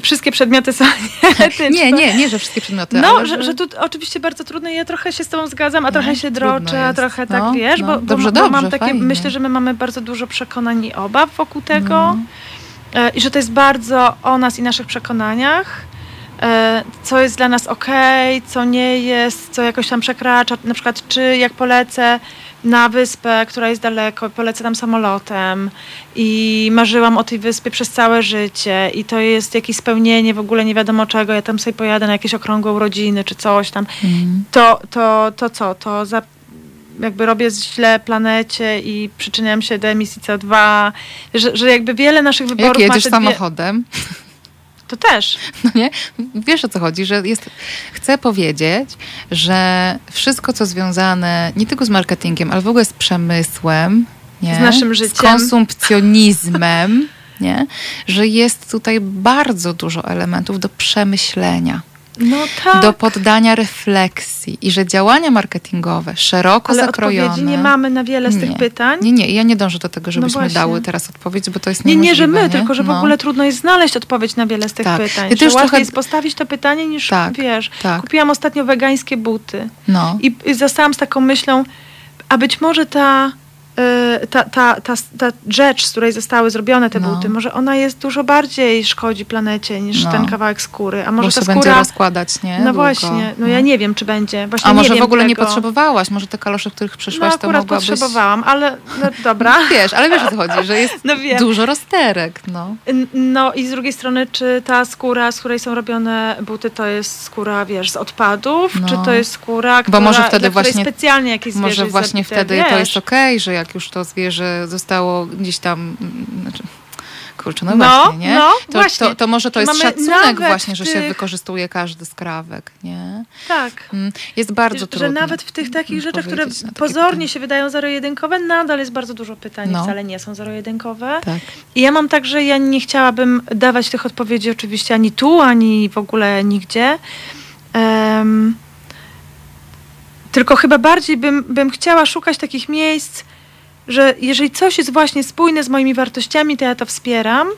Wszystkie przedmioty są etyczne. Nie, nie, nie, że wszystkie przedmioty, No, że, że tu oczywiście bardzo trudno i ja trochę się z tobą zgadzam, a Nie, trochę się droczę, a trochę No, tak, wiesz, no. bo, bo, Dobrze, bo mam dobrze, takie, fajnie. myślę, że my mamy bardzo dużo przekonań i obaw wokół tego No. e, i że to jest bardzo o nas i naszych przekonaniach, e, co jest dla nas okej, co nie jest, co jakoś tam przekracza, na przykład czy jak polecę na wyspę, która jest daleko, polecę tam samolotem i marzyłam o tej wyspie przez całe życie i to jest jakieś spełnienie w ogóle nie wiadomo czego, ja tam sobie pojadę na jakieś okrągłe urodziny czy coś tam, Mhm. to, to, to co? To za, jakby robię źle planecie i przyczyniam się do emisji CO2, że, że jakby wiele naszych wyborów Jak jedziesz dwie- samochodem, To też. no nie? Wiesz o co chodzi, że jest... Chcę powiedzieć, że wszystko, co związane nie tylko z marketingiem, ale w ogóle z przemysłem, nie? Z naszym z życiem. konsumpcjonizmem, nie? Że jest tutaj bardzo dużo elementów do przemyślenia. No tak. do poddania refleksji i że działania marketingowe szeroko ale zakrojone. odpowiedzi nie mamy na wiele z tych Nie. pytań. Nie, nie, ja nie dążę do tego, żebyśmy właśnie. dały teraz odpowiedź, bo to jest Nie, nie, że my, niemożliwe, tylko że w No. ogóle trudno jest znaleźć odpowiedź na wiele z tych Tak. pytań. Też że łatwiej trochę- jest postawić to pytanie niż, Tak, wiesz, tak. kupiłam ostatnio wegańskie buty No. i, i zostałam z taką myślą, a być może ta, ta, ta, ta, ta rzecz, z której zostały zrobione te No. buty, może ona jest dużo bardziej szkodzi planecie niż No. ten kawałek skóry, a Może się ta będzie skóra... rozkładać, nie? No Długo. właśnie, no ja nie wiem, czy będzie. Właśnie A nie może w ogóle nie tego. potrzebowałaś? Może te kalosze, których No przyszłaś, to akurat mogłabyś... potrzebowałam, ale no, dobra. Wiesz, ale wiesz o co chodzi, że jest No dużo rozterek, no. No i z drugiej strony, czy ta skóra, z której są robione buty, to jest skóra, wiesz, z odpadów, No. czy to jest skóra, która, może wtedy właśnie- specjalnie jakieś Może właśnie zabite, wtedy wiesz? to jest okej, że jak już to zwierzę zostało gdzieś tam, mm, znaczy, kurczę, no, No, właśnie, nie? no, to, właśnie. To, to może to jest mamy szacunek właśnie, że się tych- wykorzystuje każdy skrawek, nie? Tak. Mm, Jest bardzo że, trudno. że nawet w tych takich rzeczach, które pozornie pytanie. się wydają zero-jedynkowe, nadal jest bardzo dużo pytań, No. wcale nie są zero-jedynkowe. Tak. I ja mam tak, że ja nie chciałabym dawać tych odpowiedzi oczywiście ani tu, ani w ogóle nigdzie. Em, tylko chyba bardziej bym, bym chciała szukać takich miejsc, że jeżeli coś jest właśnie spójne z moimi wartościami, to ja to wspieram.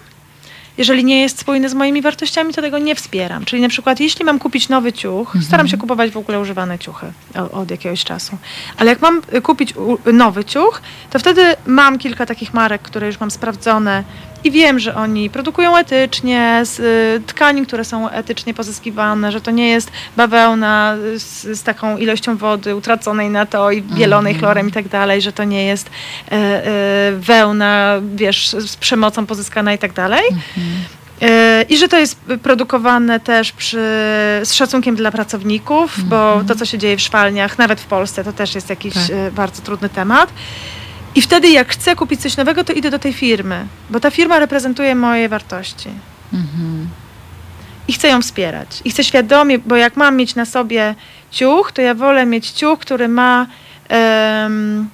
Jeżeli nie jest spójne z moimi wartościami, to tego nie wspieram. Czyli na przykład, jeśli mam kupić nowy ciuch, Mhm. staram się kupować w ogóle używane ciuchy od jakiegoś czasu. Ale jak mam y, kupić nowy ciuch, to wtedy mam kilka takich marek, które już mam sprawdzone i wiem, że oni produkują etycznie, z y, tkanin, które są etycznie pozyskiwane, że to nie jest bawełna z, z taką ilością wody utraconej na to i bielonej Mhm. chlorem i tak dalej, że to nie jest e, e, wełna, wiesz, z przemocą pozyskana i tak dalej. E, I że to jest produkowane też przy, z szacunkiem dla pracowników, bo to, co się dzieje w szwalniach, nawet w Polsce, to też jest jakiś Tak. bardzo trudny temat. I wtedy, jak chcę kupić coś nowego, to idę do tej firmy, bo ta firma reprezentuje moje wartości. Mhm. I chcę ją wspierać. I chcę świadomie, bo jak mam mieć na sobie ciuch, to ja wolę mieć ciuch, który ma. em,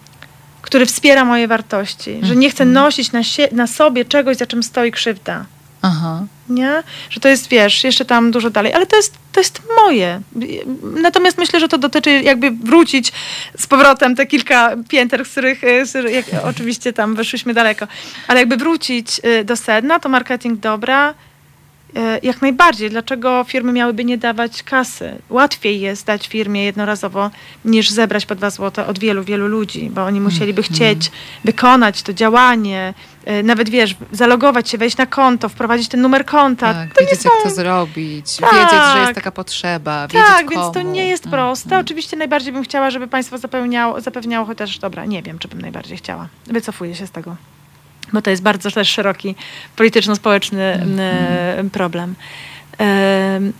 który wspiera moje wartości. Że nie chcę nosić na, na sobie czegoś, za czym stoi krzywda. Aha. Nie? Że to jest, wiesz, jeszcze tam dużo dalej, ale to jest, to jest moje. Natomiast myślę, że to dotyczy jakby wrócić z powrotem te kilka pięter, z których, których- jak, oczywiście tam wyszliśmy daleko, ale jakby wrócić e, do sedna, to marketing dobra, Jak najbardziej. Dlaczego firmy miałyby nie dawać kasy? Łatwiej jest dać firmie jednorazowo, niż zebrać po dwa złote od wielu, wielu ludzi, bo oni musieliby chcieć wykonać to działanie, e, nawet wiesz, zalogować się, wejść na konto, wprowadzić ten numer konta. Tak, to wiedzieć są... jak to zrobić, Tak. wiedzieć, że jest taka potrzeba, wiedzieć Tak, komu. więc to nie jest Mhm. proste. Oczywiście najbardziej bym chciała, żeby państwo zapewniało, zapewniało chociaż, dobra, nie wiem, czy bym najbardziej chciała. Wycofuję się z tego. Bo to jest bardzo też szeroki polityczno-społeczny e, problem. Em,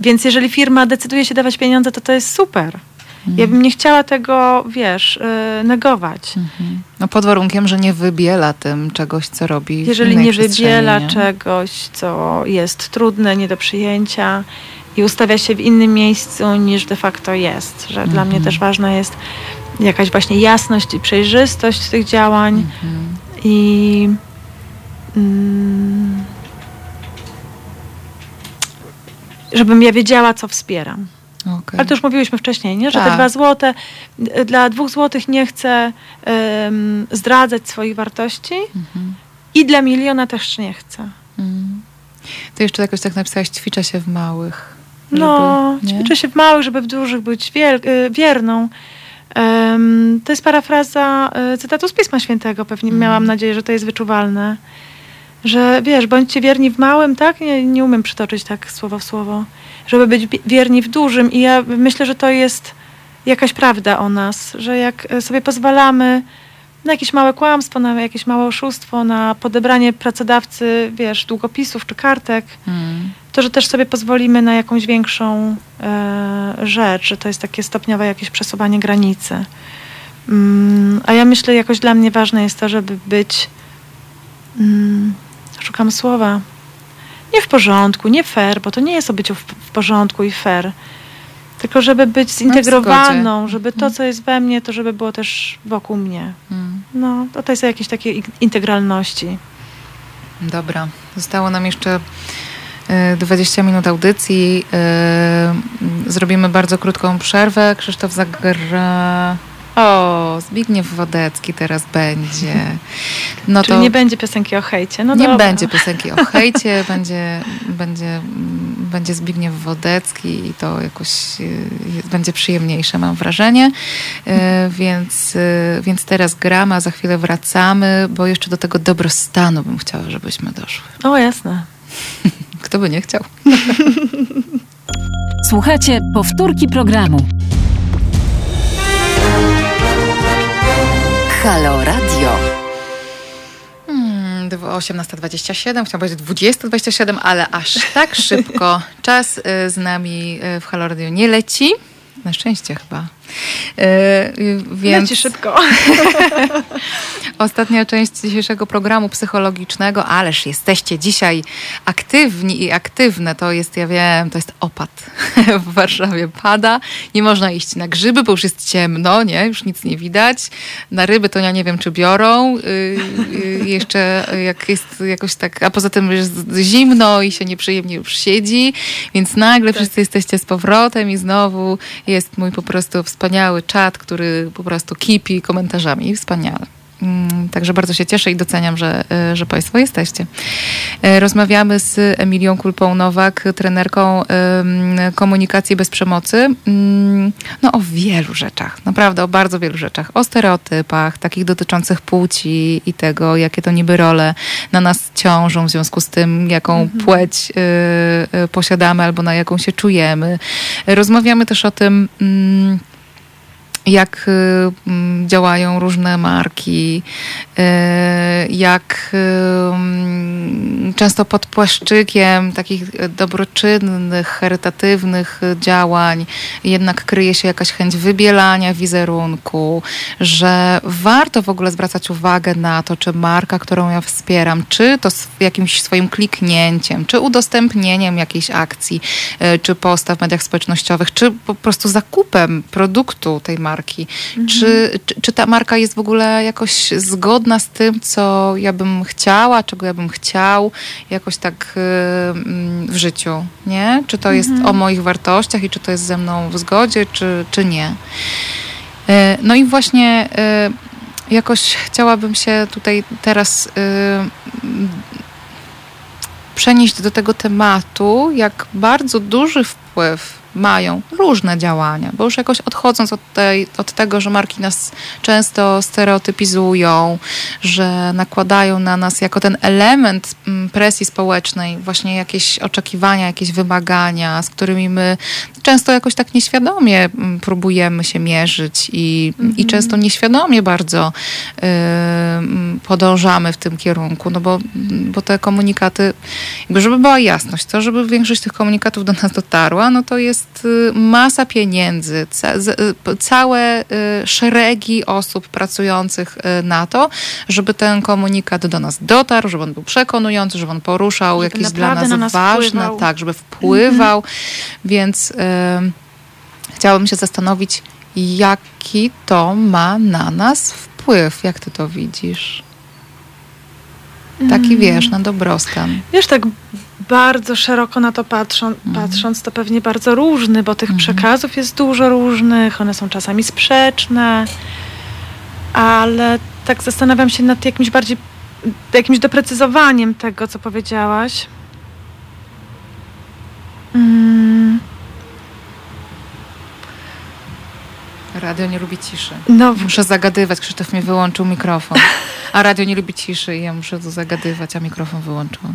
więc jeżeli firma decyduje się dawać pieniądze, to to jest super. Ja bym nie chciała tego, wiesz, e, negować. Mhm. No pod warunkiem, że nie wybiela tym czegoś, co robi Jeżeli nie wybiela nie? czegoś, co jest trudne, nie do przyjęcia i ustawia się w innym miejscu niż de facto jest. Że dla mnie Mhm. też ważna jest jakaś właśnie jasność i przejrzystość tych działań Mhm. I mm, żebym ja wiedziała, co wspieram. Okej. Ale to już mówiłyśmy wcześniej, nie? że te Tak. dwa złote, y, dla dwóch złotych nie chcę em, zdradzać swoich wartości Mhm. i dla miliona też nie chcę. Mhm. To jeszcze jakoś tak napisałaś, ćwiczę się w małych. No, żeby- ćwiczę się w małych, żeby w dużych być y, wierną. To jest parafraza y, cytatu z Pisma Świętego. Pewnie Mm. miałam nadzieję, że to jest wyczuwalne. Że wiesz, bądźcie wierni w małym, tak? Nie, nie umiem przytoczyć tak słowo w słowo. Żeby być wierni w dużym. I ja myślę, że to jest jakaś prawda o nas, że jak y, sobie pozwalamy na jakieś małe kłamstwo, na jakieś małe oszustwo, na podebranie pracodawcy, wiesz, długopisów czy kartek, Mhm. to, że też sobie pozwolimy na jakąś większą e, rzecz, że to jest takie stopniowe jakieś przesuwanie granicy. Mm, a ja myślę, jakoś dla mnie ważne jest to, żeby być, mm, szukam słowa, nie w porządku, nie fair, bo to nie jest o byciu w, w porządku i fair, tylko żeby być zintegrowaną, zgodzie. żeby to, co jest we mnie, to żeby było też wokół mnie. Mhm. No, to, jest jakieś takiej integralności. Dobra, zostało nam jeszcze e, 20 minut audycji. E, Zrobimy bardzo krótką przerwę. Krzysztof zagra... O, Zbigniew Wodecki teraz będzie. No Czyli to nie będzie piosenki o hejcie. No nie dobra. będzie piosenki o hejcie, będzie, będzie, będzie Zbigniew Wodecki i to jakoś e, będzie przyjemniejsze, mam wrażenie. E, Więc, e, więc teraz gramy, a za chwilę wracamy, bo jeszcze do tego dobrostanu bym chciała, żebyśmy doszły. O, jasne. Kto by nie chciał? Słuchajcie powtórki programu. Halo Radio. Hmm, dw- 18.27, chciałam powiedzieć 20.27, ale aż tak szybko czas y, z nami y, w Halo Radio nie leci. Na szczęście chyba. Y, y, Więc Leci szybko. ostatnia część dzisiejszego programu psychologicznego, ależ jesteście dzisiaj aktywni i aktywne. To jest, ja wiem, to jest opad. W Warszawie pada. Nie można iść na grzyby, bo już jest ciemno, nie? Już nic nie widać. Na ryby to ja nie wiem, czy biorą. Y, y, jeszcze jak jest jakoś tak, a poza tym jest zimno i się nieprzyjemnie już siedzi, więc nagle wszyscy jesteście z powrotem i znowu jest mój po prostu wspaniały czat, który po prostu kipi komentarzami. Wspaniale. Mm, Także bardzo się cieszę i doceniam, że, e, że Państwo jesteście. E, Rozmawiamy z Emilią Kulpą-Nowak, trenerką komunikacji bez przemocy. Mm, No o wielu rzeczach, naprawdę o bardzo wielu rzeczach. O stereotypach, takich dotyczących płci i tego, jakie to niby role na nas ciążą w związku z tym, jaką płeć y, y, posiadamy albo na jaką się czujemy. Rozmawiamy też o tym, mm, jak y, mm, działają różne marki, y, jak y, często pod płaszczykiem takich dobroczynnych, charytatywnych działań jednak kryje się jakaś chęć wybielania wizerunku, że warto w ogóle zwracać uwagę na to, czy marka, którą ja wspieram, czy to jakimś swoim kliknięciem, czy udostępnieniem jakiejś akcji, czy posta w mediach społecznościowych, czy po prostu zakupem produktu tej marki, czy, czy, czy ta marka jest w ogóle jakoś zgodna z tym, co ja bym chciała, czego ja bym chciał, jakoś tak y, mm, w życiu, nie? Czy to jest o moich wartościach i czy to jest ze mną w zgodzie, czy, czy nie. Y, No i właśnie y, jakoś chciałabym się tutaj teraz przenieść do tego tematu, jak bardzo duży wpływ mają różne działania, bo już jakoś odchodząc od, tej, od tego, że marki nas często stereotypizują, że nakładają na nas jako ten element mm, presji społecznej właśnie jakieś oczekiwania, jakieś wymagania, z którymi my często jakoś tak nieświadomie mm, próbujemy się mierzyć i, mhm. i często nieświadomie bardzo y, podążamy w tym kierunku, no bo, bo te komunikaty, jakby żeby była jasność, to żeby większość tych komunikatów do nas dotarła, no to jest jest y, masa pieniędzy, y, całe y, szeregi osób pracujących na to, żeby ten komunikat do nas dotarł, żeby on był przekonujący, żeby on poruszał żeby jakieś dla nas, nas ważne, wpływał. tak, żeby wpływał. Mhm. Więc y, chciałabym się zastanowić, jaki to ma na nas wpływ. Jak ty to widzisz? Taki mm. wiesz, na dobrostan. Wiesz, tak bardzo szeroko na to patrzą, mhm. patrząc, to pewnie bardzo różny, bo tych mhm. przekazów jest dużo różnych, one są czasami sprzeczne, ale tak zastanawiam się nad jakimś bardziej, jakimś doprecyzowaniem tego, co powiedziałaś. Mm. Radio nie lubi ciszy. No. Muszę zagadywać, Krzysztof mi wyłączył mikrofon. A radio nie lubi ciszy i ja muszę to zagadywać, a mikrofon wyłączyłam.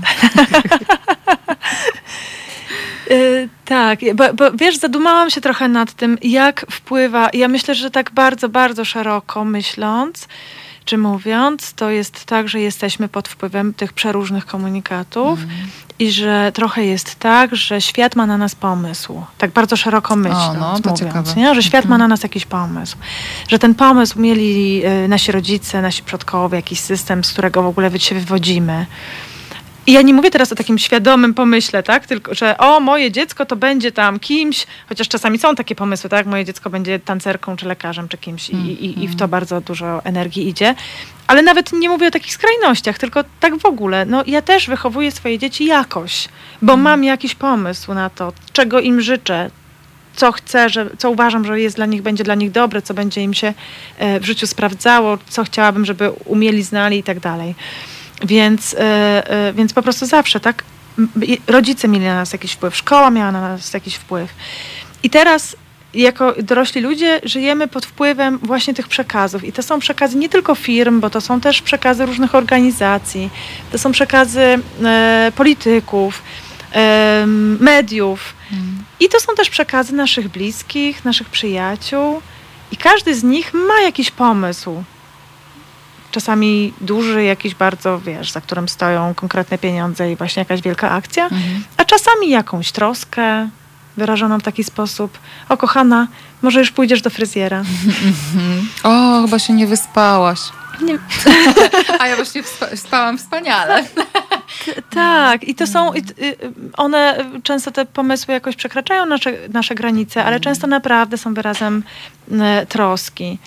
Yy, tak, bo, bo, wiesz, zadumałam się trochę nad tym, jak wpływa. Ja myślę, że tak bardzo, bardzo szeroko myśląc, czy mówiąc, to jest tak, że jesteśmy pod wpływem tych przeróżnych komunikatów mm. i że trochę jest tak, że świat ma na nas pomysł. Tak bardzo szeroko myśląc, o, no, to mówiąc, nie? że świat mm. ma mhm. na nas jakiś pomysł. Że ten pomysł mieli y, nasi rodzice, nasi przodkowie, jakiś system, z którego w ogóle się wywodzimy. I ja nie mówię teraz o takim świadomym pomyśle, tak? Tylko, że o, moje dziecko to będzie tam kimś, chociaż czasami są takie pomysły, tak? Moje dziecko będzie tancerką, czy lekarzem, czy kimś i, i, i w to mhm. bardzo dużo energii idzie. Ale nawet nie mówię o takich skrajnościach, tylko tak w ogóle. No, ja też wychowuję swoje dzieci jakoś, bo mhm. mam jakiś pomysł na to, czego im życzę, co chcę, że, co uważam, że jest dla nich, będzie dla nich dobre, co będzie im się e, w życiu sprawdzało, co chciałabym, żeby umieli, znali i tak dalej. Więc, e, e, więc po prostu zawsze, tak? Rodzice mieli na nas jakiś wpływ, szkoła miała na nas jakiś wpływ. I teraz jako dorośli ludzie żyjemy pod wpływem właśnie tych przekazów. I to są przekazy nie tylko firm, bo to są też przekazy różnych organizacji, to są przekazy e, polityków, e, mediów. Hmm. I to są też przekazy naszych bliskich, naszych przyjaciół. I każdy z nich ma jakiś pomysł czasami duży, jakiś bardzo, wiesz, za którym stoją konkretne pieniądze i właśnie jakaś wielka akcja, mhm. a czasami jakąś troskę wyrażoną w taki sposób. O, kochana, może już pójdziesz do fryzjera. Mhm. O, chyba się nie wyspałaś. Nie. a ja właśnie spałam wspaniale. Tak, i to są, y, one często te pomysły jakoś przekraczają nasze, nasze granice, ale często naprawdę są wyrazem troski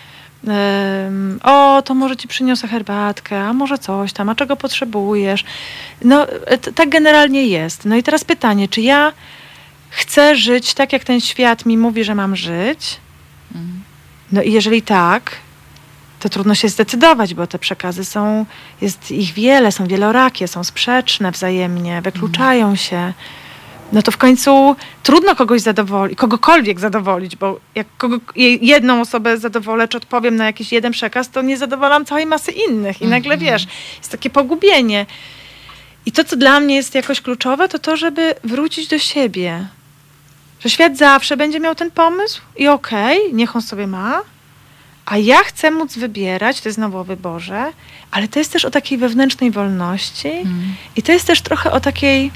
o, to może ci przyniosę herbatkę, a może coś tam, a czego potrzebujesz. No, tak generalnie jest. No i teraz pytanie, czy ja chcę żyć tak, jak ten świat mi mówi, że mam żyć? No i jeżeli tak, to trudno się zdecydować, bo te przekazy są, jest ich wiele, są wielorakie, są sprzeczne wzajemnie, wykluczają się no to w końcu trudno kogoś zadowolić, kogokolwiek zadowolić, bo jak kogo, jedną osobę zadowolę, czy odpowiem na jakiś jeden przekaz, to nie zadowalam całej masy innych. I nagle mhm. wiesz, jest takie pogubienie. I to, co dla mnie jest jakoś kluczowe, to to, żeby wrócić do siebie. Że świat zawsze będzie miał ten pomysł i okej, okay, niech on sobie ma, a ja chcę móc wybierać, to jest znowu o wyborze, ale to jest też o takiej wewnętrznej wolności mm. i to jest też trochę o takiej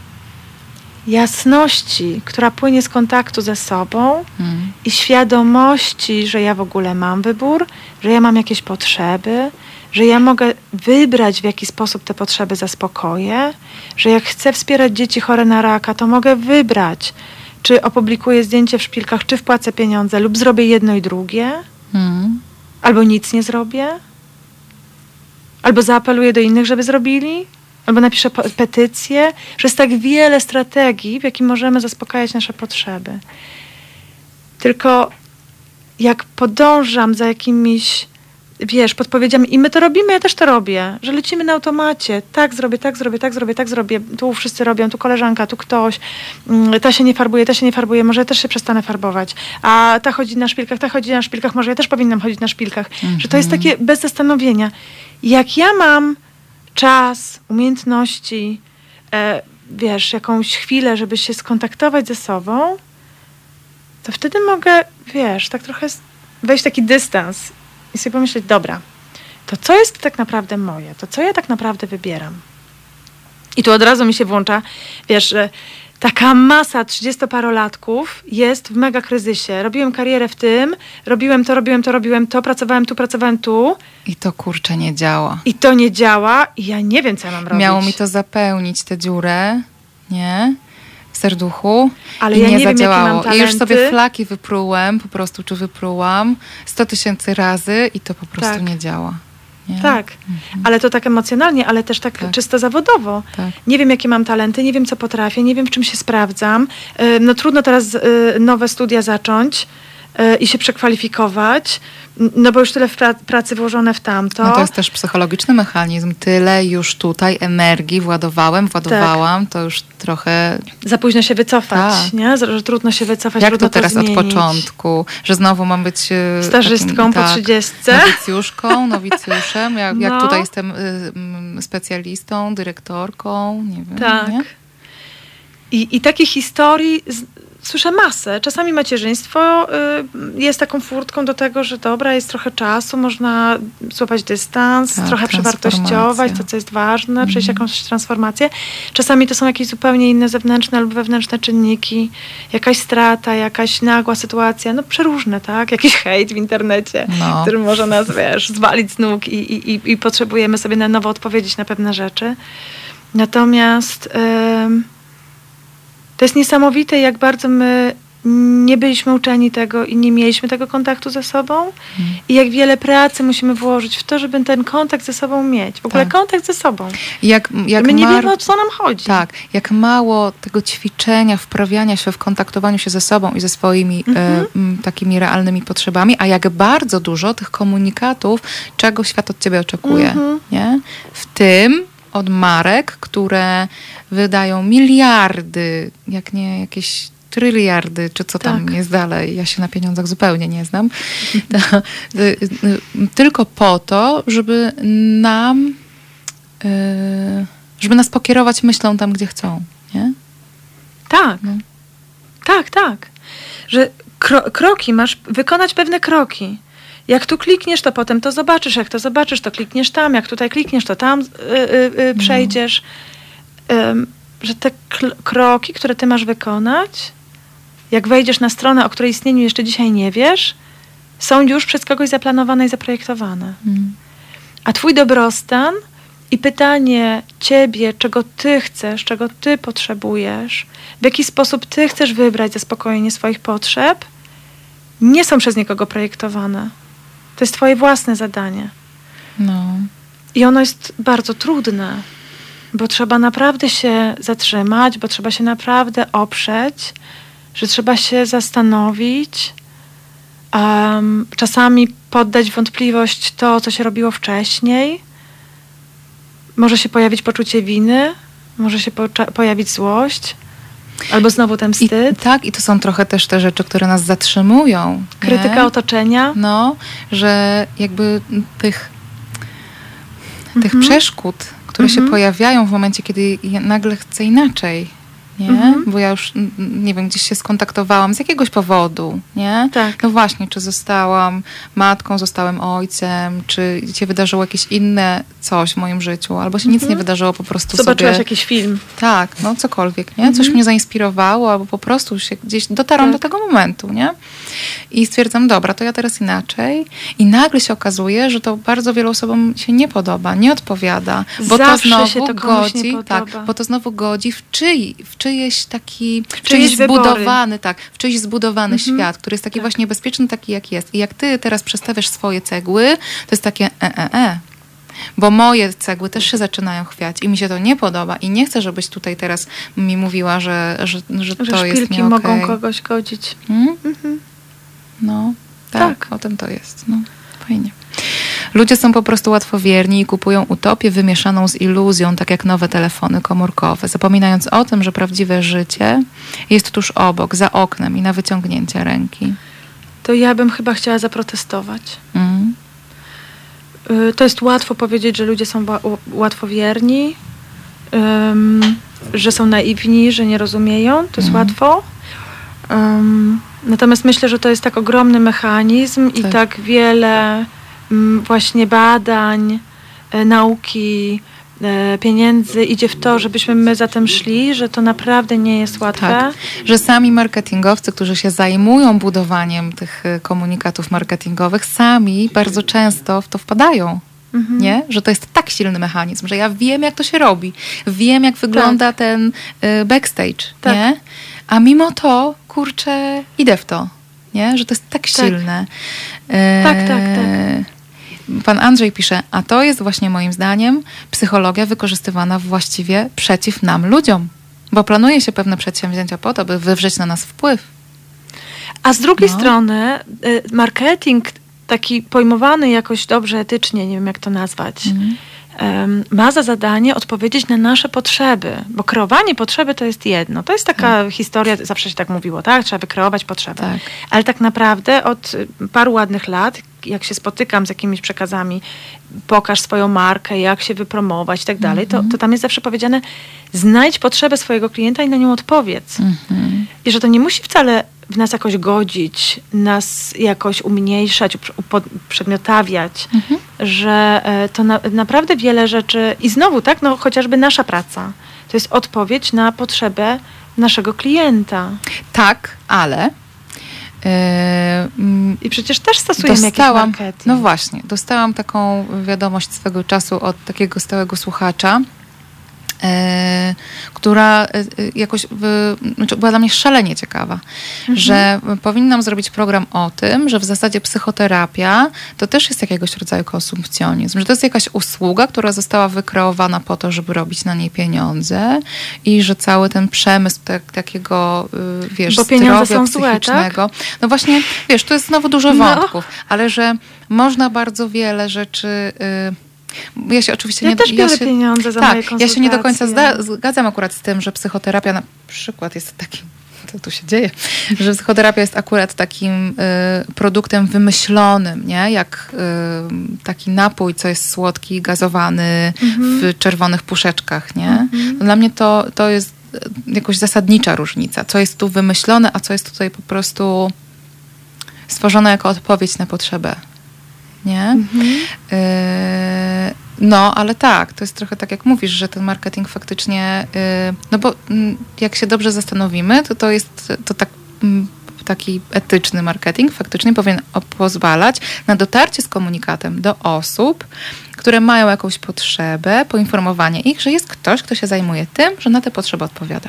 jasności, która płynie z kontaktu ze sobą hmm. i świadomości, że ja w ogóle mam wybór, że ja mam jakieś potrzeby, że ja mogę wybrać, w jaki sposób te potrzeby zaspokoję, że jak chcę wspierać dzieci chore na raka, to mogę wybrać, czy opublikuję zdjęcie w szpilkach, czy wpłacę pieniądze, lub zrobię jedno i drugie, hmm. albo nic nie zrobię, albo zaapeluję do innych, żeby zrobili, albo napiszę petycję, że jest tak wiele strategii, w jaki możemy zaspokajać nasze potrzeby. Tylko jak podążam za jakimiś wiesz, podpowiedziami i my to robimy, ja też to robię, że lecimy na automacie, tak zrobię, tak zrobię, tak zrobię, tak zrobię, tu wszyscy robią, tu koleżanka, tu ktoś, mm, ta się nie farbuje, ta się nie farbuje, może ja też się przestanę farbować, a ta chodzi na szpilkach, ta chodzi na szpilkach, może ja też powinnam chodzić na szpilkach, że to jest takie bez zastanowienia. Jak ja mam czas, umiejętności, e, wiesz, jakąś chwilę, żeby się skontaktować ze sobą, to wtedy mogę, wiesz, tak trochę wejść taki dystans i sobie pomyśleć, dobra, to co jest tak naprawdę moje? To co ja tak naprawdę wybieram? I tu od razu mi się włącza, wiesz, że taka masa 30-parolatków jest w mega kryzysie. Robiłem karierę w tym, robiłem to, robiłem to, robiłem to, pracowałem tu, pracowałem tu I to kurczę nie działa. i to nie działa i ja nie wiem, co ja mam robić. Miało mi to zapełnić tę dziurę, nie? W serduchu. Ale i ja nie, nie wiem, zadziałało. mam I już sobie flaki wyprułem, po prostu, czy wyprułam 100 tysięcy razy i to po prostu Tak. nie działa. Nie? Tak, ale to tak emocjonalnie, ale też tak, Mhm. Tak. czysto zawodowo. Tak. Nie wiem, jakie mam talenty, nie wiem, co potrafię, nie wiem, w czym się sprawdzam. Y, No trudno teraz y, nowe studia zacząć i się przekwalifikować, no bo już tyle pracy włożone w tamto. No to jest też psychologiczny mechanizm. Tyle już tutaj energii władowałem, władowałam, to już trochę... Za późno się wycofać, Tak. nie? Że trudno się wycofać, Jak to teraz zmienić. od początku? Że znowu mam być... e, Stażystką takim, po tak, 30. Nowicjuszką, nowicjuszem. Jak, jak No. tutaj jestem y, specjalistą, dyrektorką, nie wiem. Tak. Nie? I, I takich historii słyszę masę. Czasami macierzyństwo y, jest taką furtką do tego, że dobra, jest trochę czasu, można złapać dystans, Tak, trochę przewartościować to, co jest ważne, przejść jakąś transformację. Czasami to są jakieś zupełnie inne zewnętrzne lub wewnętrzne czynniki, jakaś strata, jakaś nagła sytuacja, no przeróżne, tak? Jakiś hejt w internecie, No. który może nas, wiesz, zwalić z nóg i, i, i, i potrzebujemy sobie na nowo odpowiedzieć na pewne rzeczy. Natomiast... to jest niesamowite, jak bardzo my nie byliśmy uczeni tego i nie mieliśmy tego kontaktu ze sobą i jak wiele pracy musimy włożyć w to, żeby ten kontakt ze sobą mieć. W ogóle Tak. kontakt ze sobą. Jak, jak my nie wiemy, o co nam chodzi. Tak, jak mało tego ćwiczenia, wprawiania się w kontaktowaniu się ze sobą i ze swoimi m, takimi realnymi potrzebami, a jak bardzo dużo tych komunikatów, czego świat od ciebie oczekuje. Mhm. Nie? W tym od marek, które wydają miliardy, jak nie jakieś tryliardy, czy co tam Tak. jest dalej. Ja się na pieniądzach zupełnie nie znam. To, y, y, tylko po to, żeby nam y, żeby nas pokierować myślą tam, gdzie chcą. Nie? Tak. No. Tak, tak. Że kro- kroki, masz wykonać pewne kroki. Jak tu klikniesz, to potem to zobaczysz. Jak to zobaczysz, to klikniesz tam. Jak tutaj klikniesz, to tam y, y, y, przejdziesz. Ym, że te kroki, które ty masz wykonać, jak wejdziesz na stronę, o której istnieniu jeszcze dzisiaj nie wiesz, są już przez kogoś zaplanowane i zaprojektowane. Mm. A twój dobrostan i pytanie ciebie, czego ty chcesz, czego ty potrzebujesz, w jaki sposób ty chcesz wybrać zaspokojenie swoich potrzeb, nie są przez nikogo projektowane. To jest twoje własne zadanie. No. I ono jest bardzo trudne, bo trzeba naprawdę się zatrzymać, bo trzeba się naprawdę oprzeć, że trzeba się zastanowić, em, czasami poddać wątpliwość to, co się robiło wcześniej. Może się pojawić poczucie winy, może się pocza- pojawić złość, albo znowu ten I, wstyd, tak, i to są trochę też te rzeczy, które nas zatrzymują. krytyka nie? otoczenia. No, że jakby tych, tych Mhm. przeszkód, które Mhm. się pojawiają w momencie, kiedy nagle chcę inaczej, nie? Mhm. Bo ja już, nie wiem, gdzieś się skontaktowałam z jakiegoś powodu, nie? Tak. No właśnie, czy zostałam matką, zostałem ojcem, czy się wydarzyło jakieś inne coś w moim życiu, albo się nic Mhm. nie wydarzyło, po prostu Zobaczyłaś sobie... jakiś film. Tak, no cokolwiek, nie? Coś mnie zainspirowało, albo po prostu się gdzieś dotarłam Tak. do tego momentu, nie? I stwierdzam, dobra, to ja teraz inaczej. I nagle się okazuje, że to bardzo wielu osobom się nie podoba, nie odpowiada. Bo Zawsze to znowu się to godzi, tak, bo to znowu godzi w, czyj, w czyjeś taki, w czyjeś wybory. zbudowany, tak, w czyjś zbudowany Mhm. świat, który jest taki właśnie bezpieczny, taki jak jest. I jak ty teraz przestawiasz swoje cegły, to jest takie e, e, e. Bo moje cegły też się zaczynają chwiać i mi się to nie podoba i nie chcę, żebyś tutaj teraz mi mówiła, że, że, że Że to jest nie mogą okej. kogoś godzić. Mm? Mhm. No, tak, Tak. o tym to jest. No, fajnie. Ludzie są po prostu łatwowierni i kupują utopię wymieszaną z iluzją, tak jak nowe telefony komórkowe, zapominając o tym, że prawdziwe życie jest tuż obok, za oknem i na wyciągnięcie ręki. To ja bym chyba chciała zaprotestować. Mm. Y, To jest łatwo powiedzieć, że ludzie są łatwowierni, ym, że są naiwni, że nie rozumieją. To jest Mhm. łatwo. Ym, natomiast myślę, że to jest tak ogromny mechanizm i Tak. tak wiele mm, właśnie badań, e, nauki, e, pieniędzy idzie w to, żebyśmy my za tym szli, że to naprawdę nie jest łatwe. Tak, że sami marketingowcy, którzy się zajmują budowaniem tych y, komunikatów marketingowych, sami bardzo często w to wpadają. Mhm. Nie? Że to jest tak silny mechanizm, że ja wiem, jak to się robi. Wiem, jak wygląda ten y, backstage. Tak. Nie? A mimo to, kurczę, idę w to. Nie? Że to jest tak silne. E, Tak, tak, tak. Pan Andrzej pisze, a to jest właśnie moim zdaniem psychologia wykorzystywana właściwie przeciw nam, ludziom. Bo planuje się pewne przedsięwzięcia po to, by wywrzeć na nas wpływ. A z drugiej No. strony y, marketing taki pojmowany jakoś dobrze etycznie, nie wiem jak to nazwać, Mhm. Ma za zadanie odpowiedzieć na nasze potrzeby, bo kreowanie potrzeby to jest jedno. To jest taka historia, zawsze się tak mówiło, tak? Trzeba wykreować potrzebę. Tak. Ale tak naprawdę od paru ładnych lat, jak się spotykam z jakimiś przekazami, pokaż swoją markę, jak się wypromować i tak dalej, to, to tam jest zawsze powiedziane, znajdź potrzebę swojego klienta i na nią odpowiedz. Mhm. I że to nie musi wcale w nas jakoś godzić, nas jakoś umniejszać, uprze- uprzedmiotawiać, Mhm. że e, to na, naprawdę wiele rzeczy i znowu, tak, no chociażby nasza praca, to jest odpowiedź na potrzebę naszego klienta. Tak, ale e, mm, I przecież też stosujemy dostałam, jakiś marketing. no właśnie, dostałam taką wiadomość swego czasu od takiego stałego słuchacza, która e, e, jakoś znaczy była dla mnie szalenie ciekawa, Mhm. że powinnam zrobić program o tym, że w zasadzie psychoterapia to też jest jakiegoś rodzaju konsumpcjonizm, że to jest jakaś usługa, która została wykreowana po to, żeby robić na niej pieniądze i że cały ten przemysł tak, takiego, y, wiesz, Bo zdrowia są złe, tak? psychicznego. No właśnie, wiesz, tu jest znowu dużo No. wątków, ale że można bardzo wiele rzeczy. Y, ja się oczywiście Ja nie też biorę się, pieniądze za tak, moje Ja się nie do końca zda, zgadzam akurat z tym, że psychoterapia na przykład jest takim. Co tu się dzieje? Że psychoterapia jest akurat takim y, produktem wymyślonym, nie? Jak y, taki napój, co jest słodki, gazowany Mhm. w czerwonych puszeczkach, nie? No Dla mnie to, to jest y, jakoś zasadnicza różnica. Co jest tu wymyślone, a co jest tutaj po prostu stworzone jako odpowiedź na potrzebę. Nie? Mhm. Yy, no, ale tak, to jest trochę tak jak mówisz, że ten marketing faktycznie, yy, no bo mm, jak się dobrze zastanowimy, to to jest to tak mm, taki etyczny marketing faktycznie powinien pozwalać na dotarcie z komunikatem do osób, które mają jakąś potrzebę, poinformowanie ich, że jest ktoś, kto się zajmuje tym, że na te potrzeby odpowiada.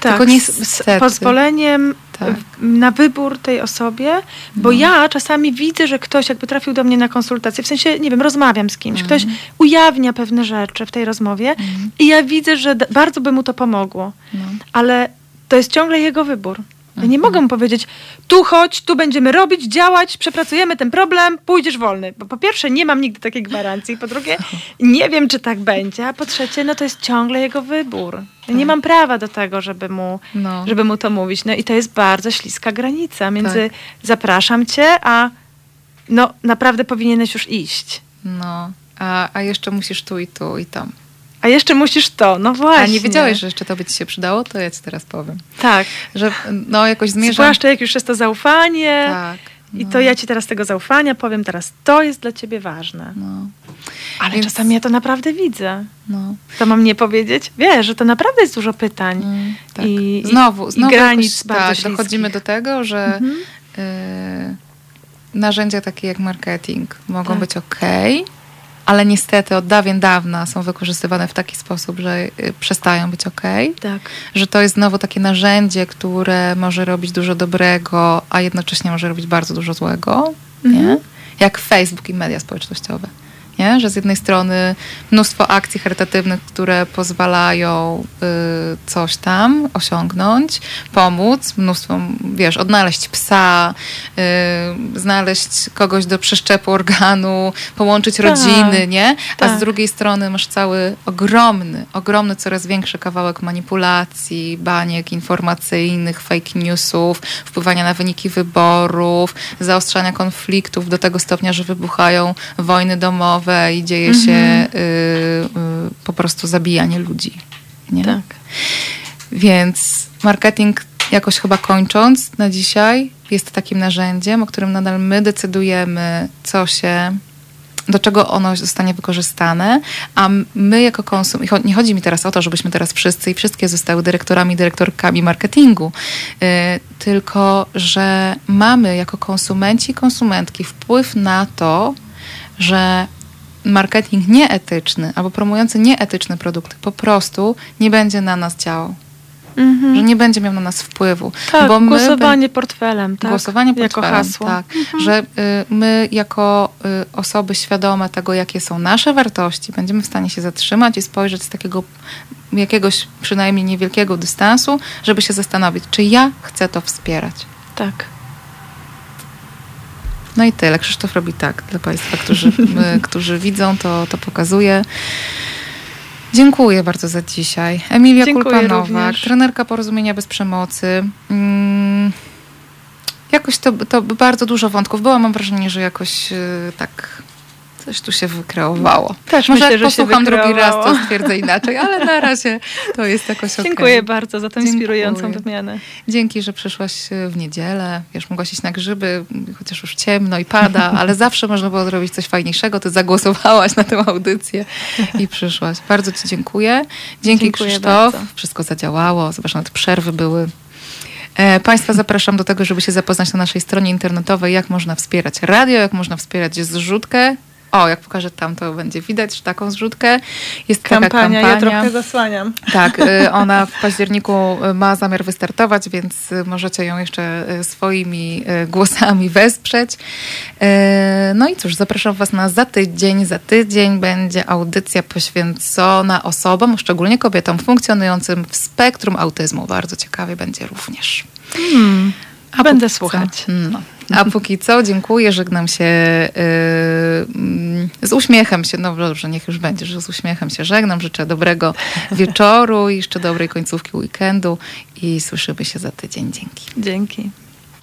Tak, Tylko z, z niestety- pozwoleniem Tak. na wybór tej osobie, bo No. ja czasami widzę, że ktoś jakby trafił do mnie na konsultację, w sensie, nie wiem, rozmawiam z kimś, Mhm. ktoś ujawnia pewne rzeczy w tej rozmowie i ja widzę, że bardzo by mu to pomogło, No. ale to jest ciągle jego wybór. Ja nie mogę mu powiedzieć, tu chodź, tu będziemy robić, działać, przepracujemy ten problem, pójdziesz wolny. Bo po pierwsze, nie mam nigdy takiej gwarancji, po drugie, nie wiem, czy tak będzie, a po trzecie, no to jest ciągle jego wybór. Ja nie Tak. mam prawa do tego, żeby mu, No. żeby mu to mówić. No i to jest bardzo śliska granica między Tak. zapraszam cię, a no naprawdę powinieneś już iść. No, a, a jeszcze musisz tu i tu i tam. A jeszcze musisz to, no właśnie. A nie wiedziałeś, że jeszcze to by ci się przydało? To ja ci teraz powiem. Tak. Że no jakoś zmierzam... Zwłaszcza jak już jest to zaufanie. Tak. I no, to ja ci teraz tego zaufania powiem, teraz to jest dla ciebie ważne. No, Ale Więc- czasami ja to naprawdę widzę. no. To mam nie powiedzieć? Wiesz, że to naprawdę jest dużo pytań. Mm, tak. I- i- znowu, i znowu granic jakoś, bardzo tak, śliskich. dochodzimy do tego, że Mhm. y, narzędzia takie jak marketing mogą Tak. być ok, ale niestety od dawien dawna są wykorzystywane w taki sposób, że y, przestają być ok. Tak. Że to jest znowu takie narzędzie, które może robić dużo dobrego, a jednocześnie może robić bardzo dużo złego. Nie? Mhm. Jak Facebook i media społecznościowe. Nie? Że z jednej strony mnóstwo akcji charytatywnych, które pozwalają y, coś tam osiągnąć, pomóc, mnóstwo, wiesz, odnaleźć psa, y, znaleźć kogoś do przeszczepu organu, połączyć Tak. rodziny, nie? A Tak. z drugiej strony masz cały ogromny, ogromny, coraz większy kawałek manipulacji, baniek informacyjnych, fake newsów, wpływania na wyniki wyborów, zaostrzania konfliktów do tego stopnia, że wybuchają wojny domowe i dzieje się Mhm. y, y, po prostu zabijanie ludzi. Nie? Tak. Więc marketing jakoś chyba kończąc na dzisiaj jest takim narzędziem, o którym nadal my decydujemy, co się, do czego ono zostanie wykorzystane, a my jako konsum, nie chodzi mi teraz o to, żebyśmy teraz wszyscy i wszystkie zostały dyrektorami, dyrektorkami marketingu, y, tylko że mamy jako konsumenci i konsumentki wpływ na to, że marketing nieetyczny albo promujący nieetyczne produkty po prostu nie będzie na nas działał. Mhm. Że nie będzie miał na nas wpływu. Tak, bo my głosowanie portfelem, tak? Głosowanie jako portfelem, hasło. Tak, że y, my jako y, osoby świadome tego, jakie są nasze wartości, będziemy w stanie się zatrzymać i spojrzeć z takiego jakiegoś przynajmniej niewielkiego dystansu, żeby się zastanowić, czy ja chcę to wspierać. tak. No i tyle. Krzysztof robi tak dla Państwa, którzy, którzy widzą, to, to pokazuje. Dziękuję bardzo za dzisiaj. Emilia również. trenerka porozumienia bez przemocy. Mm, jakoś to, to bardzo dużo wątków było. Mam wrażenie, że jakoś y, tak coś tu się wykreowało. Też Może myślę, jak posłucham drugi raz, to stwierdzę inaczej, ale na razie to jest jakoś okej. Dziękuję bardzo za tę Dziękuję. inspirującą wymianę. Dzięki, że przyszłaś e, w niedzielę. Wiesz, mogłaś iść na grzyby, chociaż już ciemno i pada, ale zawsze można było zrobić coś fajniejszego. Ty zagłosowałaś na tę audycję i przyszłaś. Bardzo Ci dziękuję. Dzięki Dziękuję Krzysztof. bardzo. Wszystko zadziałało. Zobacz, nawet przerwy były. E, Państwa zapraszam do tego, żeby się zapoznać na naszej stronie internetowej, jak można wspierać radio, jak można wspierać zrzutkę. O, jak pokażę tam, to będzie widać taką zrzutkę. Jest Kampania, taka kampania. ja trochę zasłaniam. Tak, y, ona w październiku y, ma zamiar wystartować, więc y, możecie ją jeszcze swoimi głosami wesprzeć. No i cóż, zapraszam Was na za tydzień. Za tydzień będzie audycja poświęcona osobom, szczególnie kobietom funkcjonującym w spektrum autyzmu. Bardzo ciekawie będzie również. A Będę słuchać. No. A póki co dziękuję, żegnam się yy, mm, z uśmiechem się, no dobrze, niech już będzie, że z uśmiechem się żegnam. Życzę dobrego wieczoru i jeszcze dobrej końcówki weekendu i słyszymy się za tydzień. Dzięki. Dzięki.